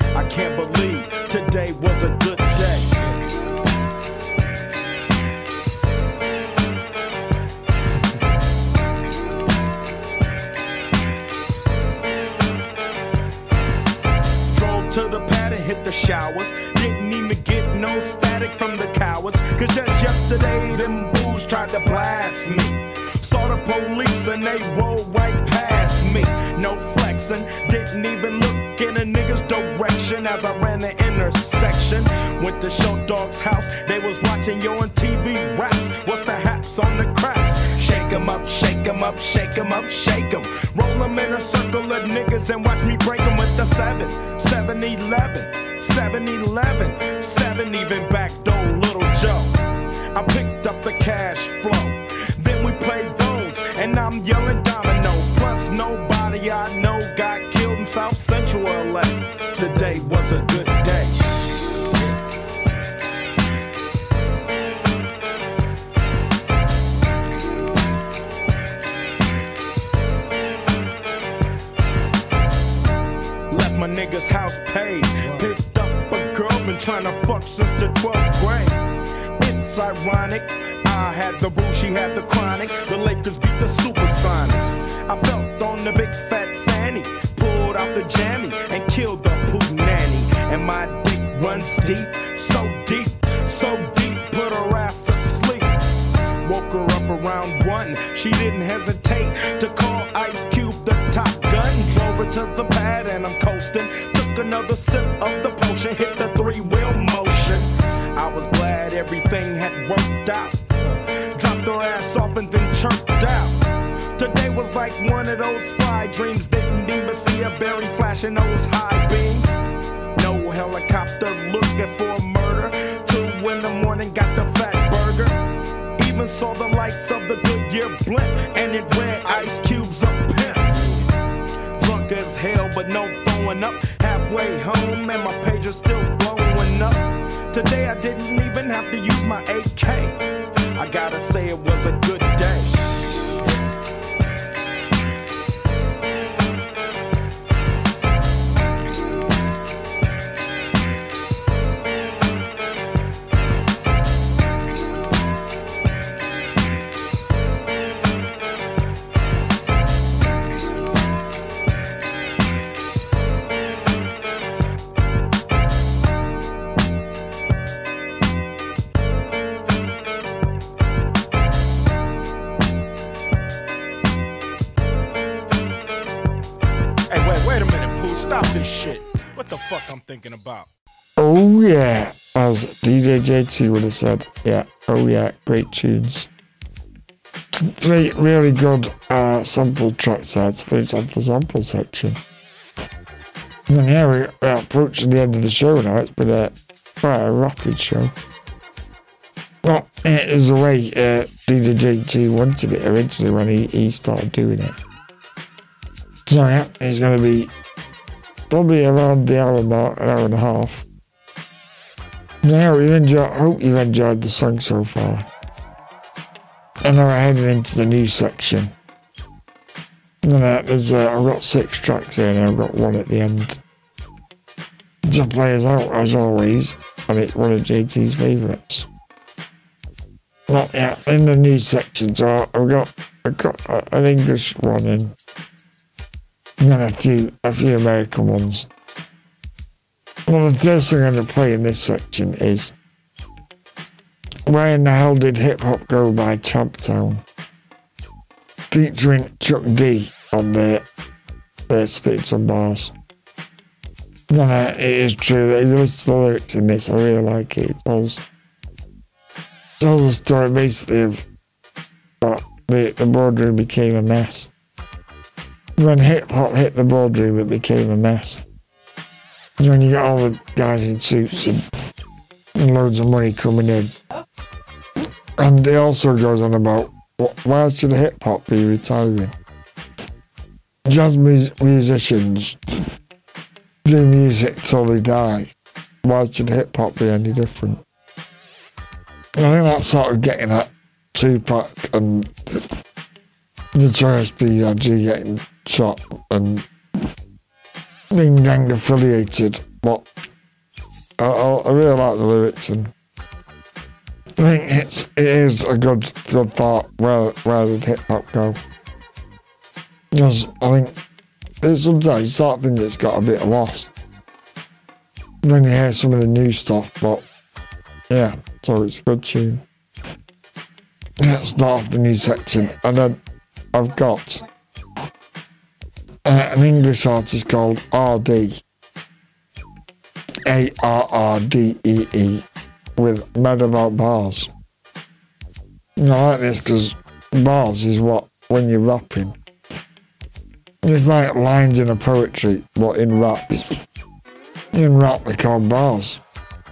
I can't believe today was a good day. Drove to the pad and hit the showers. Didn't even get no static from the cowards. Cause just yesterday, them fools tried to blast me. Saw the police and they rolled right past me. No flexing, didn't even direction as I ran the intersection. Went to Short Dog's house, they was watching you on TV raps. What's the haps on the craps? Shake 'em up, shake 'em up, shake 'em up, shake 'em. Roll 'em in a circle of niggas and watch me break 'em with the 7, 7 11, 7 11, 7 even back door, little Joe. I picked up the cash flow. Then we played bones, and I'm yelling Today was a good day. Left my nigga's house paid. Picked up a girl, been trying to fuck since the 12th grade. It's ironic. I had the boo, she had the chronic. The Lakers beat the supersonics. I felt on the big fat. Deep, so deep, so deep, put her ass to sleep. Woke her up around one. She didn't hesitate to call Ice Cube the top gun. Drove her to the pad and I'm coasting. Took another sip of the potion, hit the three wheel motion. I was glad everything had worked out. Dropped her ass off and then chirped out. Today was like one of those fly dreams. Didn't even see a berry flashing those high beams. No helicopter looking for a murder. Two in the morning, got the Fatburger. Even saw the lights of the Goodyear blimp, and it read Ice Cube's up pimp. Drunk as hell, but no throwing up. Halfway home, and my page is still blowing up. Today I didn't even have to use my AK. I gotta say it was a good Oh yeah, as DJ JT would have said. Yeah, oh yeah, great tunes. Three really good uh, sample tracks there to finish off the sample section. And yeah, we- we're approaching the end of the show now. It's been a quite a rapid show. Well, it is the way uh, DJ JT wanted it originally when he, he started doing it. So yeah, it's going to be probably around the hour mark, an hour and a half. Now, we enjoy, I hope you've enjoyed the song so far. And now we're heading into the new section. And there's, uh, I've got six tracks here and I've got one at the end. To play us out, as always, and it's one of JT's favourites. Well, yeah, in the new section, so I've got, I've got uh, an English one in, and then a few, a few American ones. Well, the first thing I'm going to play in this section is Where in the Hell Did Hip Hop Go by Champtown? Featuring Chuck D on the, the Spits and Bars. It is true listen to the lyrics in this, I really like it. It tells, tells the story basically of that the, the boardroom became a mess. When hip hop hit the boardroom, it became a mess. When you got all the guys in suits and, loads of money coming in. And it also goes on about why should hip hop be retiring? Jazz mus- musicians do music till they die. Why should hip hop be any different? I think that's sort of getting at Tupac and the Notorious B.I.G. getting shot and being gang affiliated. But I, I, I really like the lyrics and I think it's it is a good good thought. Where where did hip hop go? Because I think there's sometimes you start thinking it's got a bit lost when you hear some of the new stuff. But yeah, so it's a good tune. Let's start off the new section, and then I've got uh, an English artist called ArrDee. A R R D E E with Mad About Bars. I like this because bars is what, when you're rapping, it's like lines in a poetry, but in rap, in rap they call bars.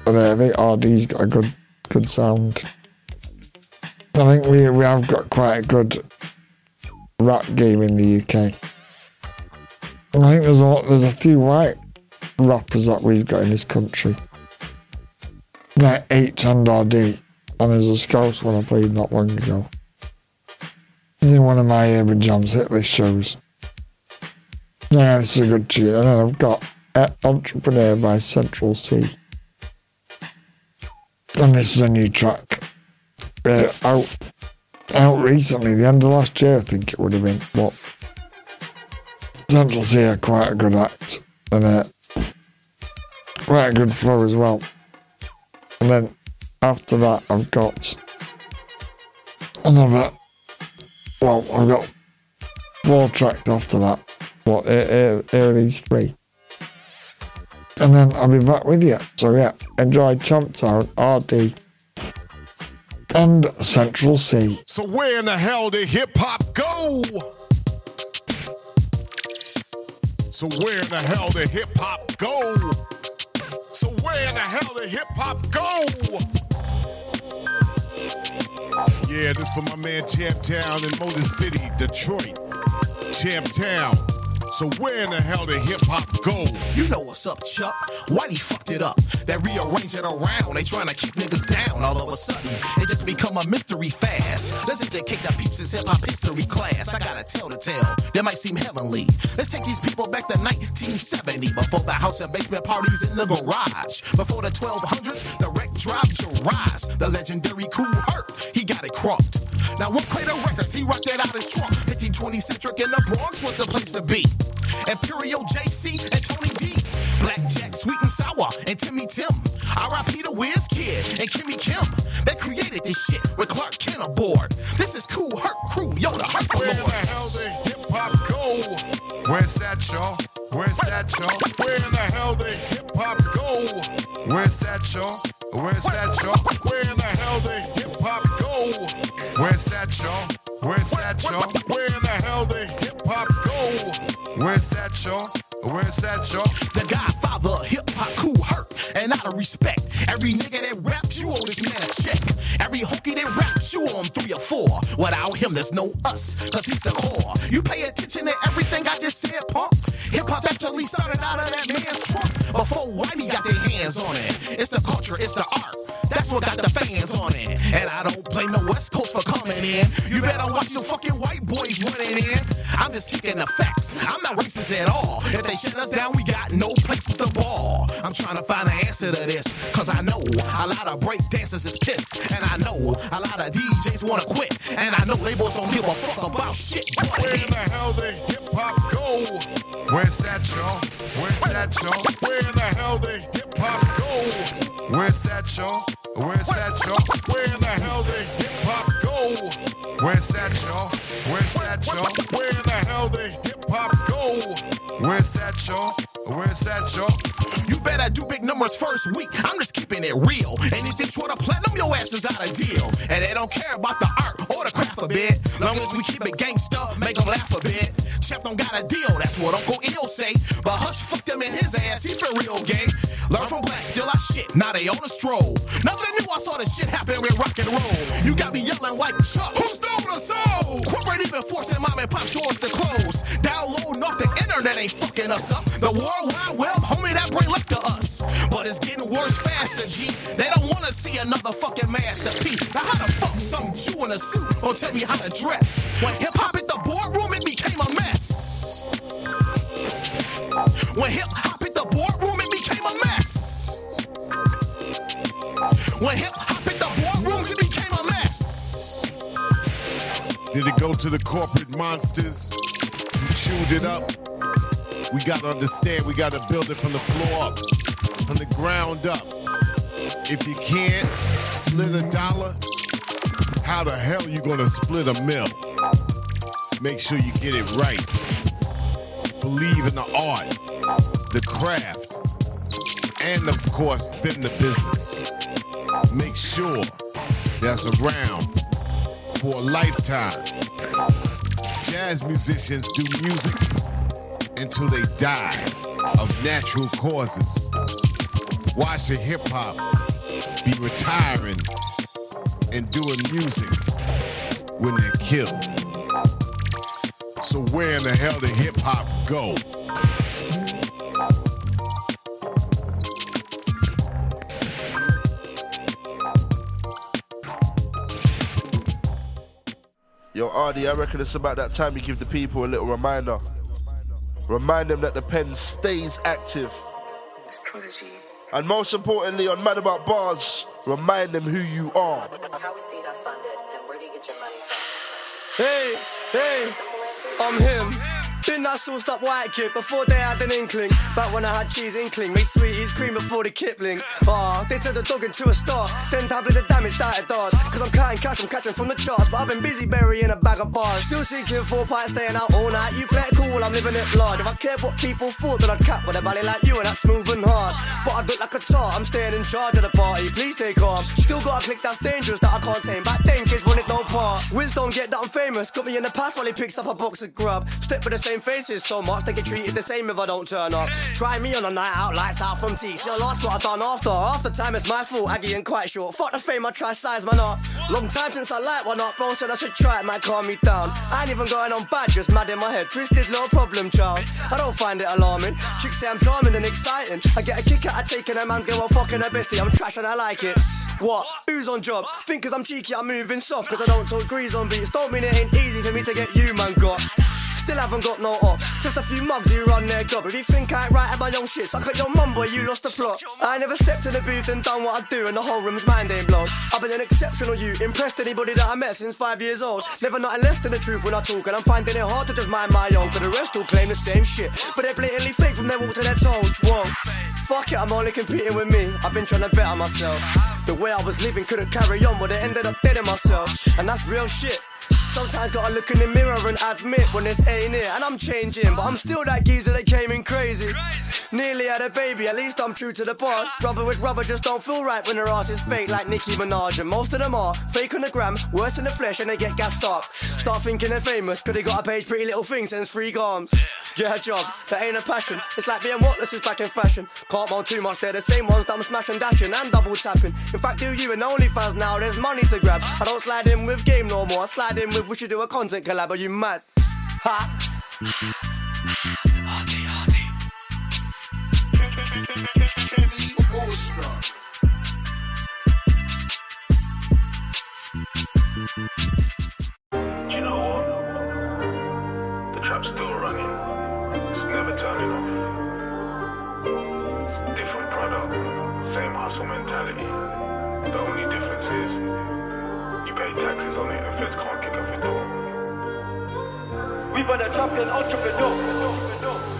And I think ArrDee's got a good, good sound. I think we, we have got quite a good rap game in the UK. I think there's a, there's a few white rappers that we've got in this country. Like Aitch and ArrDee. And there's a Scouse one I played not long ago. In one of my Urban Jams hit list shows. Yeah, this is a good tune. And then I've got Entrepreneur by Central Cee. And this is a new track. Uh, out, out recently, the end of last year, I think it would have been. But Central Cee are quite a good act. And uh, quite a good flow as well. And then after that, I've got another. Well, I've got four tracks after that. But here, here, here are three. And then I'll be back with you. So yeah, enjoy Chomp Town, ArrDee, and Central Cee. So where in the hell did hip hop go? So where the hell did hip hop go? So where the hell did hip hop go? Yeah, this for my man Champtown in Motor City, Detroit. Champtown. So where in the hell did hip hop go? You know what's up, Chuck. Whitey fucked it up. They rearrange it around. They trying to keep niggas down. All of a sudden, it just become a mystery fast. Let's educate the peeps in hip hop history class. I gotta tell the tale. That might seem heavenly. Let's take these people back to 1970. Before the house and basement parties in the garage. Before the 1200s, the wreck drive to rise. The legendary Cool he got it crunked. Now, what Crater Records, he rocked that out his trunk. 1520 Centric in the Bronx was the place to be. Imperial JC and Tony D. Blackjack, Sweet and Sour, and Timmy Tim. R.I.P. the Wiz Kid and Kimmy Kim. They created this shit with Clark Kent aboard. This is Kool Herc Crew, yo, the Herc Where the hell did hip hop go? Where's that, y'all? Where's that, y'all? Where in the hell did hip hop go? Where's that, y'all? Where's that, y'all? Where that, y'all? Where's that, y'all? Where in the hell did hip hop go? Where's that, y'all? Where's that, y'all? The godfather of hip hop, Kool Herc, And out of respect, every nigga that raps, you owe this man a check. Every hokey that raps, you owe him three or four. Without him, there's no us, cause he's the core. You pay attention to everything I just said, punk. Hip hop actually started out of that man's trunk before Whitey got their hands on it. It's the culture, it's the art. That's what got the watch the fucking white boys running in. I'm just kicking the facts. I'm not racist at all. If they shut us down, we got no places to ball. I'm trying to find an answer to this. Cause I know a lot of break dancers is pissed. And I know a lot of DJs wanna quit. And I know labels don't give a fuck about shit. Where in the hell did hip hop go? Where's that, y'all? Where's that, y'all? Where in the hell did hip hop go? Where's that, y'all? Where's that, y'all? Where in the hell did? Where's that, y'all? Where's that, y'all? Where the hell did hip hop go? Where's that, y'all? Where's that, y'all? You better do big numbers first week. I'm just keeping it real. Anything short of platinum, your ass is out of deal. And they don't care about the art or the craft a bit. Long as we keep it gangsta, make them laugh a bit. Champ don't got a deal, that's what Uncle Ill say. But Hush fucked him in his ass, he's for real gay. Learn from black, still I shit, now they on a stroll. Nothing new, I saw this shit happen with rock and roll. You got me yelling like Chuck, who stole the soul? Corporate even forcing mom and pop stores to close. Downloading off the internet ain't fucking us up. The World Wide Web, homie, that bring luck to us. But it's getting worse faster, G. They don't wanna see another fucking Master P. Now how the fuck some Jew in a suit gonna tell me how to dress? When hip hop hit the boardroom, it became a mess. When hip hop hit the boardroom, it became a mess. When hip hop hit the Did it go to the corporate monsters who chewed it up? We gotta understand, we gotta build it from the floor up, from the ground up. If you can't split a dollar, how the hell are you gonna split a mill? Make sure you get it right. Believe in the art, the craft, and of course, then the business. Make sure that's around for a lifetime. Jazz musicians do music until they die of natural causes. Why should hip hop be retiring and doing music when they're killed? So where in the hell did hip hop go? Yo, ArrDee, I reckon it's about that time you give the people a little reminder. Remind them that the pen stays active. It's Prodigy And most importantly, on Mad About Bars, remind them who you are. How we see that funded and where do you get your money from? Hey, hey, I'm him. Been that sauced up white kid before they had an inkling. Back when I had cheese inkling, made sweeties cream before the Kipling. Ah, they turned the dog into a star. Then doubling the damage that it does. Cause I'm cutting cash, I'm catching from the charts. But I've been busy burying a bag of bars. Still seeking four pints, staying out all night. You play it cool, I'm living it large. If I cared what people thought, then I'd cap with a valley like you and that's smooth and hard. But I look like a tart, I'm staying in charge of the party. Please stay calm. Still got a click that's dangerous that I can't tame. Back then, kids wanted no part. Wiz don't get that I'm famous. Got me in the past while he picks up a box of grub. Step with the same faces so much, they get treated the same if I don't turn up. Try me on a night out, lights out from T. Still lost what I done after. After time, it's my fault. Aggie ain't quite short. Fuck the fame, I try size man up. Long time since I like one up, bro said I should try it, might calm me down. I ain't even going on bad, just mad in my head. Twisted, no problem, child. I don't find it alarming. Chicks say I'm charming and exciting. I get a kick out of taking a man's girl while fucking a bestie. I'm trash and I like it. What? Who's on job? Think cause I'm cheeky, I'm moving soft. Cause I don't talk grease on beats. Don't mean it ain't easy for me to get you, man, got. Still haven't got no ops. Just a few mugs who run their job. If you think I ain't right at my own shit, suck at your mum, boy, you lost the plot. I never stepped in the booth and done what I do, and the whole room's mind ain't blown. I've been an exceptional you, impressed anybody that I met since five years old. Never nothing less than the truth when I talk, and I'm finding it hard to just mind my own. For the rest all claim the same shit, but they're blatantly fake from their walk to their toes. Whoa. Fuck it, I'm only competing with me. I've been trying to better myself. The way I was living couldn't carry on, but it ended up dead myself. And that's real shit. Sometimes gotta look in the mirror and admit when this ain't it. And I'm changing, but I'm still that geezer that came in crazy. Nearly had a baby, at least I'm true to the boss. Rubber with rubber just don't feel right when their ass is fake, like Nicki Minaj. And most of them are fake on the gram, worse in the flesh, and they get gassed up. Start thinking they're famous, cause they got a page, pretty little thing, sends free garms. Get a job, that ain't a passion. It's like being whatless is back in fashion. Can't moan too much, they're the same ones that I'm smashing, dashing, and double tapping. In fact, do you and OnlyFans now, there's money to grab. I don't slide in with game no more, I slide in with we should do a content collab, are you mad? Ha! We were the champion entrepreneur.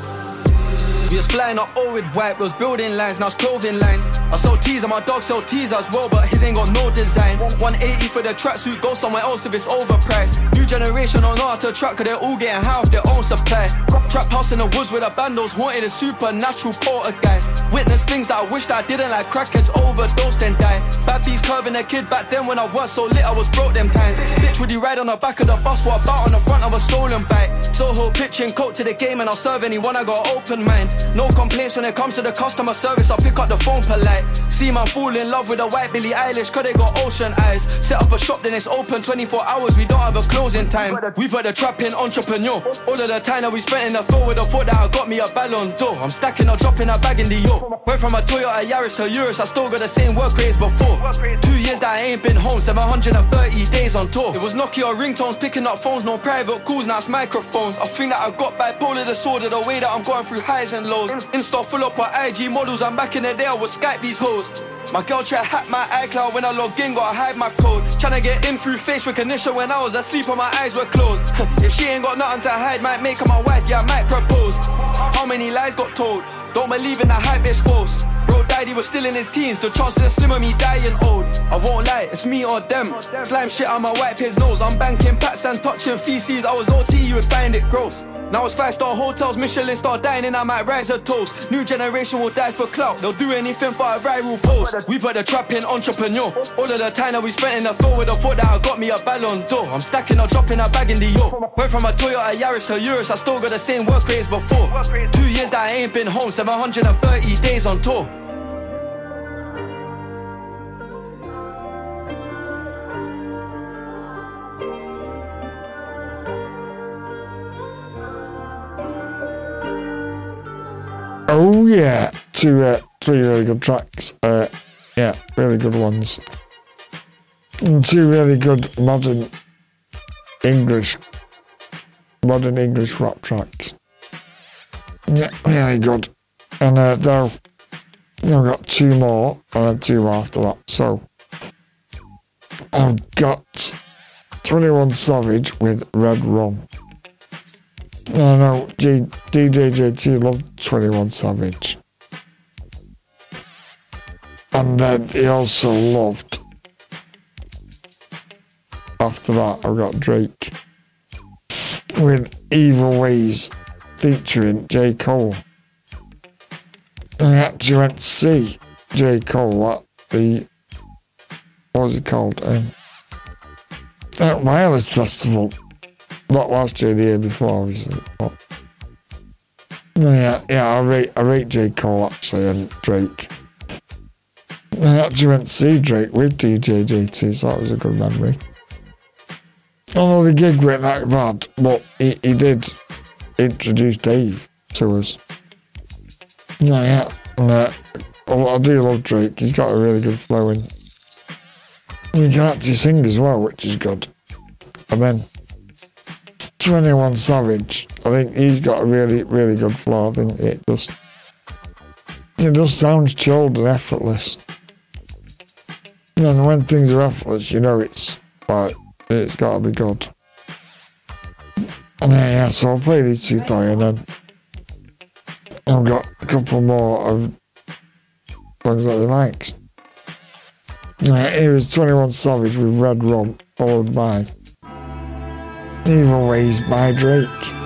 We was flying up all with white, we was building lines, now it's clothing lines. I sell teas and my dog sell teas as well, but his ain't got no design. 180 for the tracksuit, go somewhere else if it's overpriced. New generation know how to track, cause they're all getting off their own supply. Trap house in the woods with the bandos, haunted a supernatural poltergeist. Witness things that I wish I didn't like crackheads overdosed and die. Bad beats curving a kid back then when I was so lit, I was broke them times. Bitch, would you ride on the back of the bus, what about on the front of a stolen bike? Soho pitching coke to the game and I'll serve anyone, I got open mind. No complaints when it comes to the customer service, I'll pick up the phone polite. See man fall in love with a white Billie Eilish, cause they got ocean eyes. Set up a shop, then it's open 24 hours, we don't have a closing time. We put the trap in entrepreneur. All of the time that we spent in the field with a thought that I got me a ballon d'or. I'm stacking or dropping a bag in the yo. Went from a Toyota Yaris to Urus, I still got the same work rates before. Two years that I ain't been home, 730 days on tour. It was Nokia ringtones, picking up phones, no private calls, now it's microphones. I think that I got bipolar disorder, the way that I'm going through highs and lows. Insta full up on IG models, I'm back in the day, I would Skype these hoes. My girl try hack my iCloud when I log in, gotta hide my code. Tryna get in through face recognition when I was asleep and my eyes were closed. if she ain't got nothing to hide, might make her my wife, yeah, I might propose. How many lies got told? Don't believe in the hype, it's false. Bro died, he was still in his teens. The chances are slim of me dying old. I won't lie, it's me or them. Slime shit on my wipe his nose. I'm banking pats and touching feces. I was OT, you would find it gross. Now it's five star hotels, Michelin star dining, I might rise a toast. New generation will die for clout, they'll do anything for a viral post. We put the trap in entrepreneur. All of the time that we spent in the field with a thought that I got me a ballon d'or. I'm stacking or dropping a bag in the yo. Went from a Toyota Yaris to Urus, I still got the same work rates before. Two years that I ain't been home, 730 days on tour. yeah, two, uh, three really good tracks. Uh, yeah, really good ones. And two really good modern English, modern English rap tracks. Yeah, really good. And uh, now I've got two more, and two after that. So, I've got 21 Savage with Red Rum. I no, G- DJJT loved 21 Savage. And then he also loved. After that, I got Drake with Evil Ways featuring J. Cole. I actually went to see J. Cole at the. What was it called? Um, at Wireless Festival not last year, the year before, obviously. But, yeah, yeah, I rate I rate J Cole actually and Drake. I actually went to see Drake with DJ JT, so that was a good memory. Although the gig went that bad, but he, he did introduce Dave to us. No, yeah, yeah. Uh, I do love Drake. He's got a really good flow in. he can actually sing as well, which is good. I mean, 21 Savage, I think he's got a really, really good flow. I think it just it just sounds chilled and effortless. And when things are effortless, you know it's like it's gotta be good. And yeah, yeah, so I'll play these two three and then I've got a couple more of songs that he likes. Uh, here is 21 Savage with Red Rum, followed by even raised by Drake.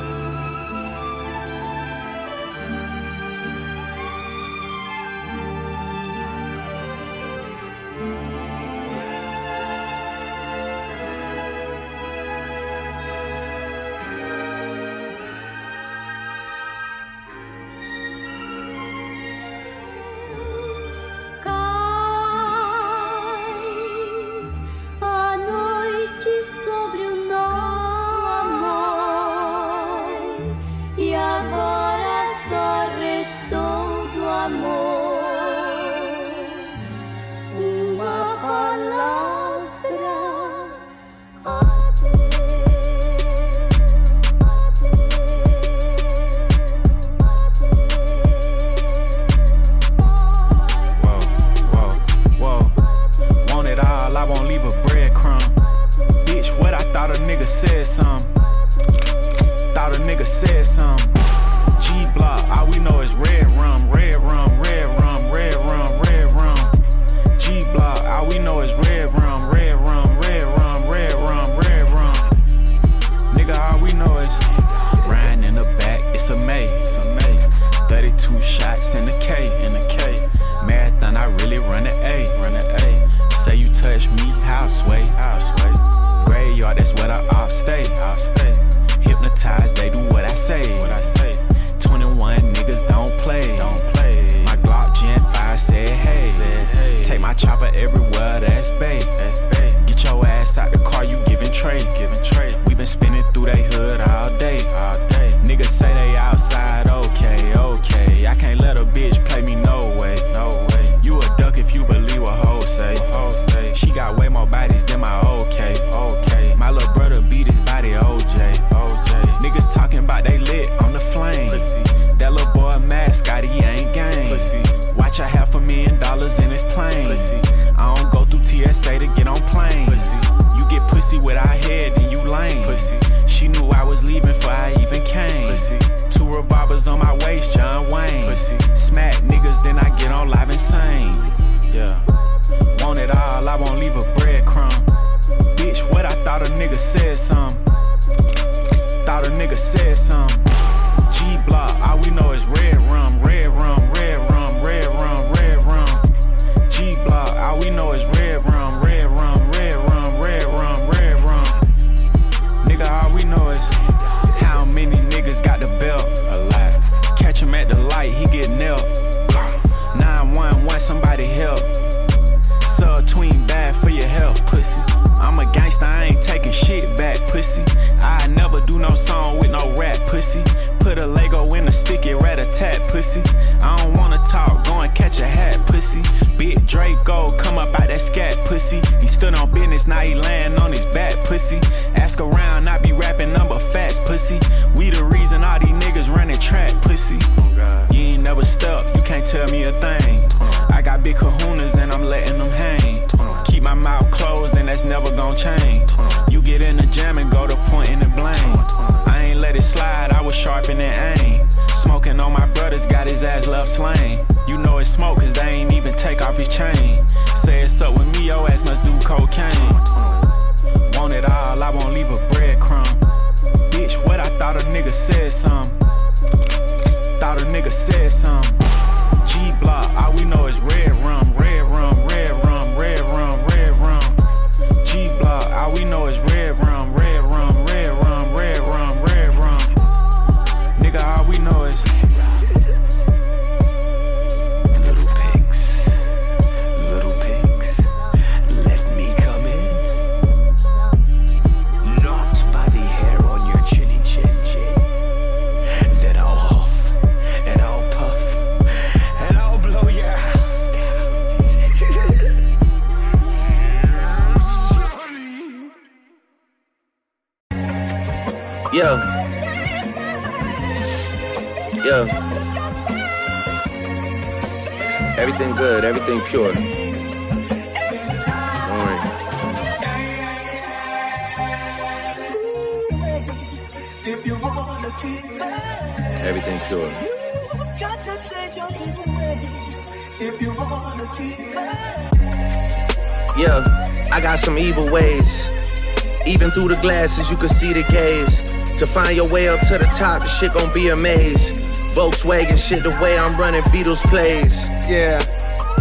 To find your way up to the top, the shit gon' be a maze. Volkswagen shit, the way I'm running Beatles plays. Yeah.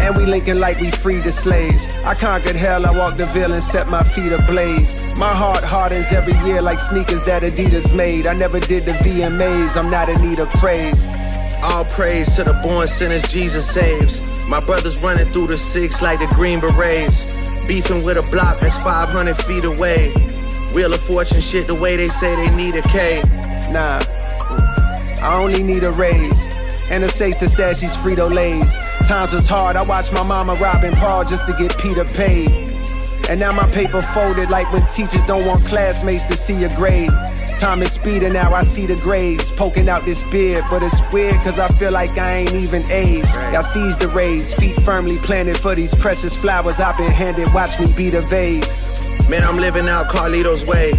And we linking like we freed the slaves. I conquered hell, I walked the veil and set my feet ablaze. My heart hardens every year like sneakers that Adidas made. I never did the VMAs, I'm not in need of praise. All praise to the born sinners Jesus saves. My brothers running through the six like the Green Berets. Beefing with a block that's 500 feet away. Wheel of Fortune shit the way they say they need a K. Nah, I only need a raise. And a safe to stash these Frito Lays. Times was hard, I watched my mama robbing Paul just to get Peter paid. And now my paper folded like when teachers don't want classmates to see a grade. Time is speeding now, I see the grades poking out this beard. But it's weird cause I feel like I ain't even aged. Y'all seize the rays, feet firmly planted for these precious flowers I've been handed. Watch me be the vase. Man, I'm living out Carlito's way.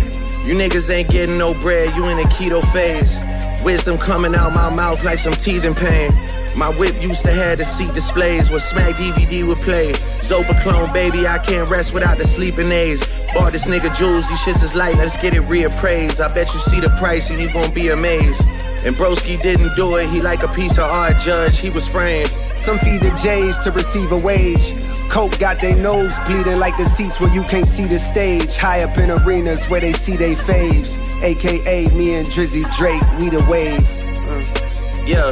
You niggas ain't getting no bread, you in a keto phase. Wisdom coming out my mouth like some teething pain. My whip used to have the seat displays where Smack DVD would play. Zopa clone, baby, I can't rest without the sleeping aids. Bought this nigga jewels, these shits is light, let's get it reappraised. I bet you see the price and you gon' be amazed. And Broski didn't do it, he like a piece of art judge, he was framed. Some feed the J's to receive a wage. Coke got their nose bleeding like the seats where you can't see the stage. High up in arenas where they see they faves. AKA me and Drizzy Drake, we the wave. Yeah,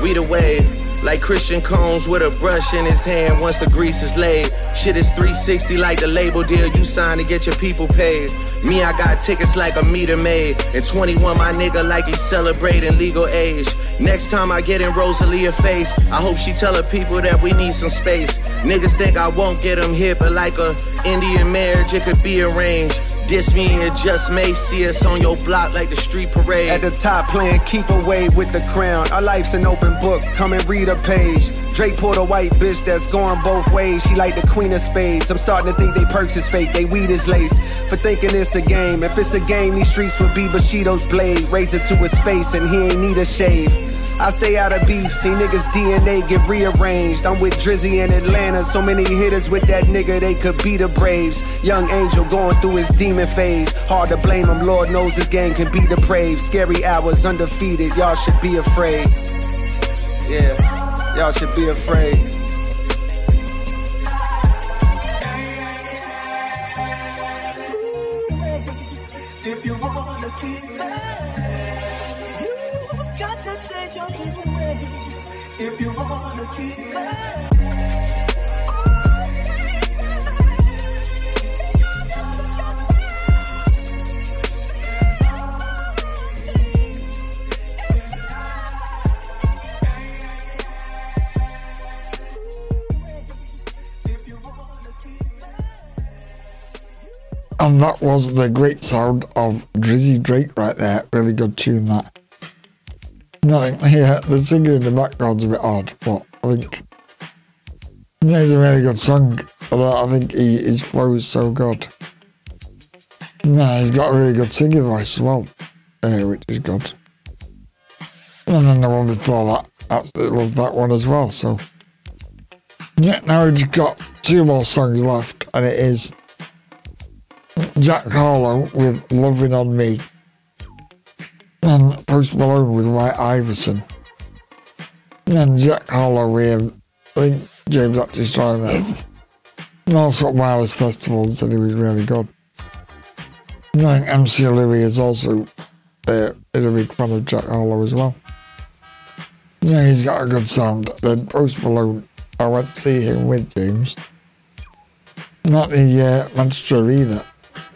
we the wave. Like Christian Combs with a brush in his hand once the grease is laid. Shit is 360 like the label deal you signed to get your people paid. Me, I got tickets like a meter maid. And 21, my nigga, like he's celebrating legal age. Next time I get in Rosalia face, I hope she tell her people that we need some space. Niggas think I won't get them hit, but like a Indian marriage, it could be arranged. Diss me and it just may see us on your block like the street parade. At the top playing keep away with the crown. Our life's an open book, come and read a page. Drake pulled a white bitch that's going both ways. She like the queen of spades. I'm starting to think they perks is fake, they weed is lace. For thinking it's a game. If it's a game, these streets would be Bushido's blade. Raise it to his face and he ain't need a shave. I stay out of beef, see niggas DNA get rearranged. I'm with Drizzy in Atlanta, so many hitters with that nigga, they could be the Braves. Young Angel going through his demon phase. Hard to blame him, Lord knows this game can be depraved. Scary hours, undefeated, y'all should be afraid. Yeah, y'all should be afraid. And that was the great sound of Drizzy Drake right there. Really good tune that. Nothing here. The singing in the background's a bit odd, but I think it's a really good song. Although I think he, his flow is so good. Yeah, he's got a really good singing voice as well, uh, which is good. And then the one before that, absolutely love that one as well. So yeah, now we've just got two more songs left, and it is Jack Harlow with Loving on Me and Post Malone with White Iverson. And Jack Harlow with, I think James actually started it. And also at Wireless Festival and said he was really good. And I think MC Louis is also uh, is a big fan of Jack Harlow as well. Yeah, he's got a good sound. Then Post Malone, I went to see him with James. Not the uh, Manchester Arena,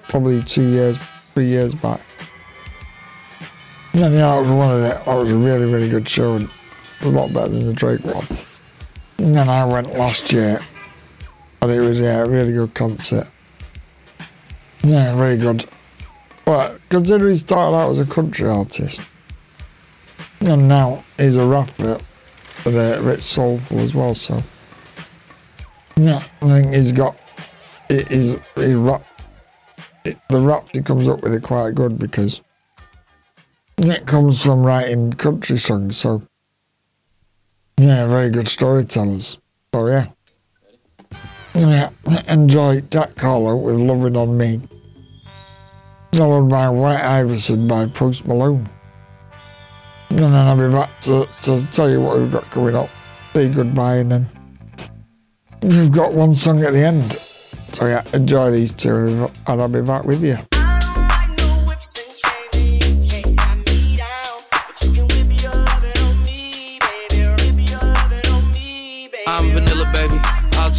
probably two years, three years back. Yeah, that was one of the, that was a really, really good show and a lot better than the Drake one. And then I went last year and it was, yeah, a really good concert. Yeah, very good. But considering he started out as a country artist, and now he's a rapper and a bit soulful as well, so. Yeah, I think he's got, he- he's, he's rap, it, the raps he comes up with it quite good because it comes from writing country songs, so yeah, very good storytellers. So yeah. Yeah, enjoy Jack Harlow with Loving on Me. Followed by White Iverson by Post Malone. And then I'll be back to, to tell you what we've got coming up. Say goodbye and then we've got one song at the end. So yeah, enjoy these two and I'll be back with you.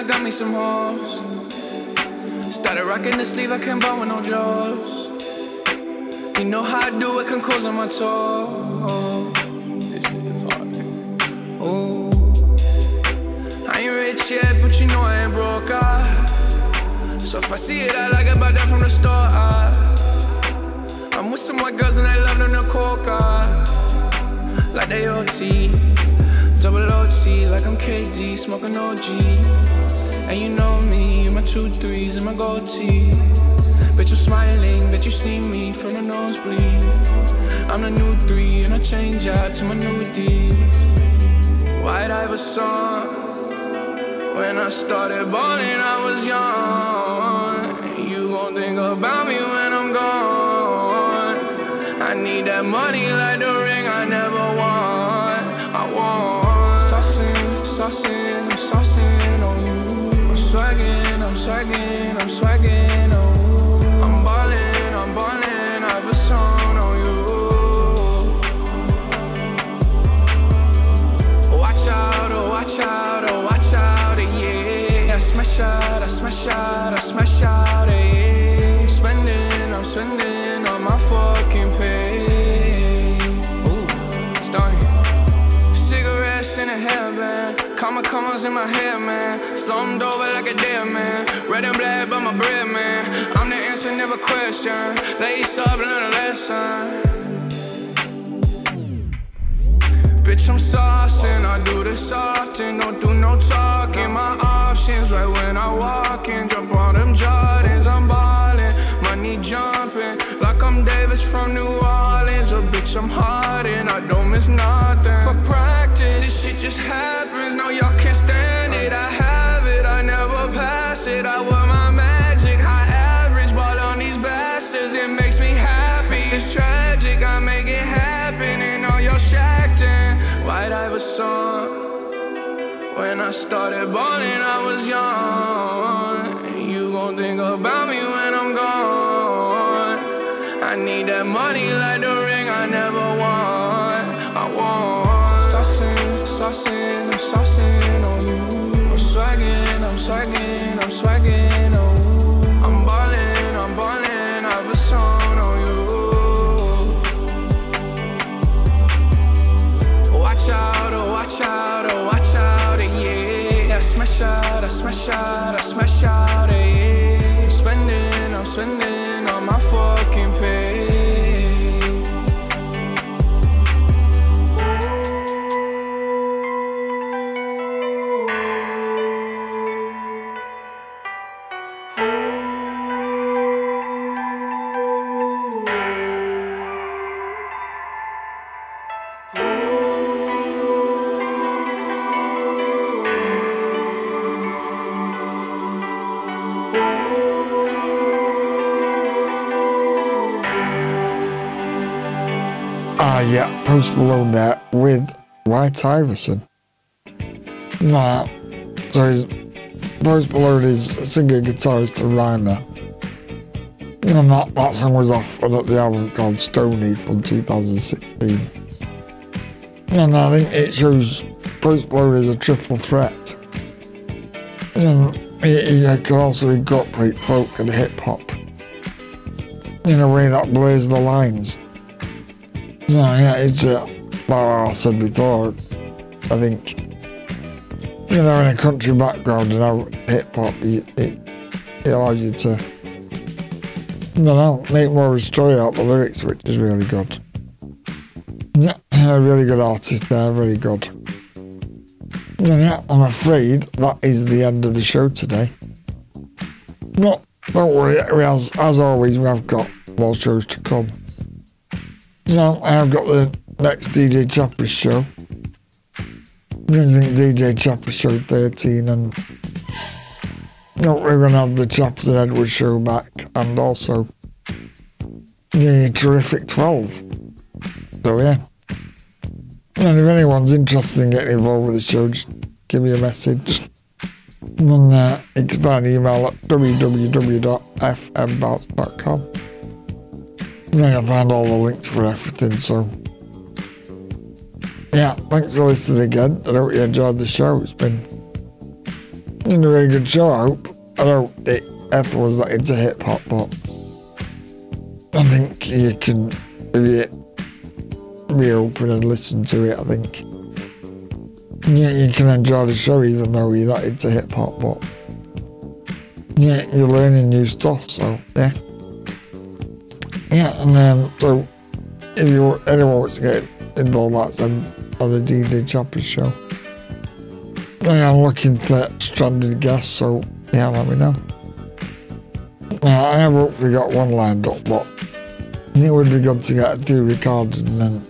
I got me some hoes. Started rocking the sleeve, I can't buy with no jaws. You know how I do it, can cause on my toes. This shit is hard. Ooh. I ain't rich yet, but you know I ain't broke. Ah. So if I see it, I like it, buy that from the store. Ah. I'm with some white girls and they love them to coca. Like they OT, double OT, like I'm KD, smoking OG. And you know me, my two threes and my gold tee. Bet you're smiling, bet you see me from the nosebleed. I'm the new three and I change out to my new D. White Iverson. When I started balling, I was young. You gon' think about me when I'm gone. I need that money like smash out, I smash out. I'm spending, I'm spending on my fucking pay. Ooh, starting. Cigarettes in a hairband, comma commas in my hair, man. Slumped over like a dead man. Red and black, but my bread, man. I'm the answer, never question. Lace up, learn a lesson. Bitch, I'm saucing, I do this often, don't do no talking. My options right when I walk in, drop all them Jordans, I'm ballin', money jumping, like I'm Davis from New Orleans. A bitch, I'm hard and I don't miss nothing. I started balling, I was young. You gon' think about me when Post Malone there with White Iverson. Nah, so he's, Post Malone is a singer, guitarist, and rhymer. And that, that song was off on the album called Stoney from 2016. And I think it shows Post Malone is a triple threat. And he, he can also incorporate folk and hip hop in a way that blurs the lines. So yeah, it's uh, like I said before. I think you know, in a country background and how hip hop, it, it allows you to, don't know, make more of a story out the lyrics, which is really good. Yeah, a really good artist there, very good. And yeah, I'm afraid that is the end of the show today. But don't worry, as, as always, we have got more shows to come. So I have got the next DJ Chappers show. Think DJ Chappers show 13 and know, we're going to have the Chappers and Edwards show back and also the Terrific 12. So yeah. And if anyone's interested in getting involved with the show, just give me a message. And then uh, you can find an email at www.fmbounce.com. I found all the links for everything, so. Yeah, thanks for listening again. I hope you enjoyed the show. It's been It's been a really good show, I hope. I know it, was not into hip hop, but I think you can be, be open and listen to it. I think yeah, you can enjoy the show even though you're not into hip hop, but yeah, you're learning new stuff. So yeah, yeah, and then so if you anyone wants to get involved, that's um, on the DJ Chappers show. I am looking for stranded guests, so yeah, let me know. Now, I have hopefully got one lined up, but I think it would be good to get a few recorded and then,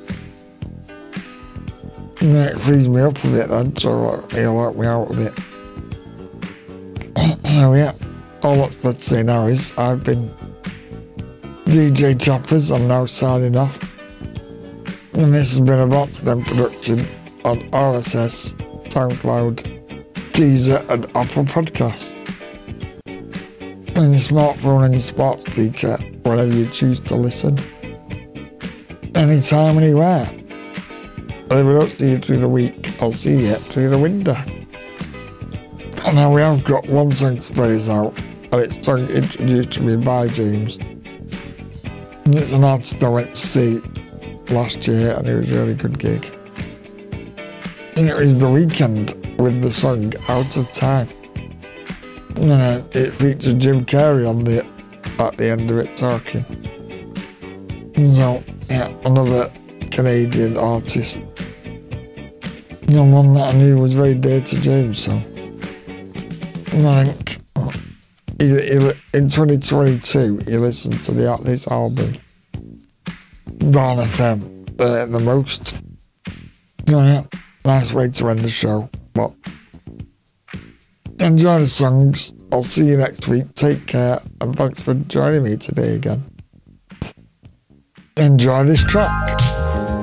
and then it frees me up a bit then, so it'll help me out a bit. oh yeah, all that's left to say now is I've been DJ Chappers, I'm now signing off. And this has been a of Them production on RSS, SoundCloud, Deezer, and Apple Podcasts. On your smartphone and your smart speaker, wherever you choose to listen. Anytime, anywhere. And if I don't see you through the week, I'll see you through the window. And now we have got one song to us out, and it's song introduced to me by James. It's an went to see last year, and it was a really good gig. And it was The Weeknd with the song Out of Time. And uh, it featured Jim Carrey on the at the end of it talking. So yeah, another Canadian artist. And one that I knew was very dear to James, so I think in 2022 you listened to the this album Dawn FM uh, the most. Yeah, nice way to end the show, but enjoy the songs. I'll see you next week. Take care, and thanks for joining me today again. Enjoy this track.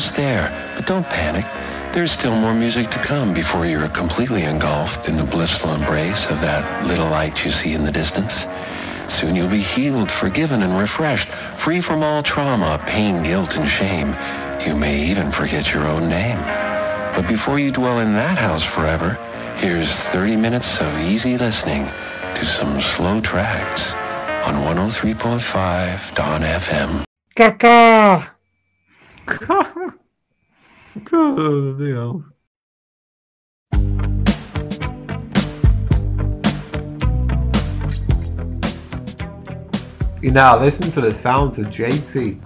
Almost there, but don't panic. There's still more music to come before you're completely engulfed in the blissful embrace of that little light you see in the distance. Soon you'll be healed, forgiven, and refreshed, free from all trauma, pain, guilt, and shame. You may even forget your own name. But before you dwell in that house forever, here's 30 minutes of easy listening to some slow tracks on 103.5 Dawn FM. Caca! Uh, oh, Deus. You now listen to the sounds of JT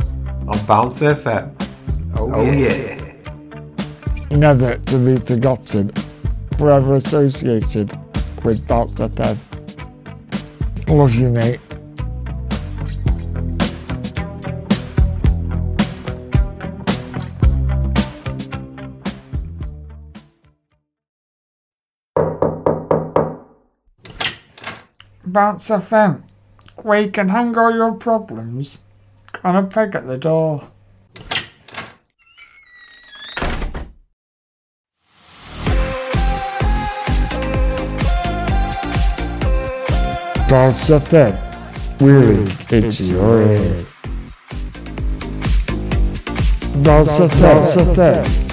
on Bounce FM. Oh, Oh, yeah. Never to be forgotten, forever associated with Bounce FM. Love you, mate. Bounce FM, where you can hang all your problems on a peg at the door. Bounce FM, really it's your head. Bounce FM, Bounce FM.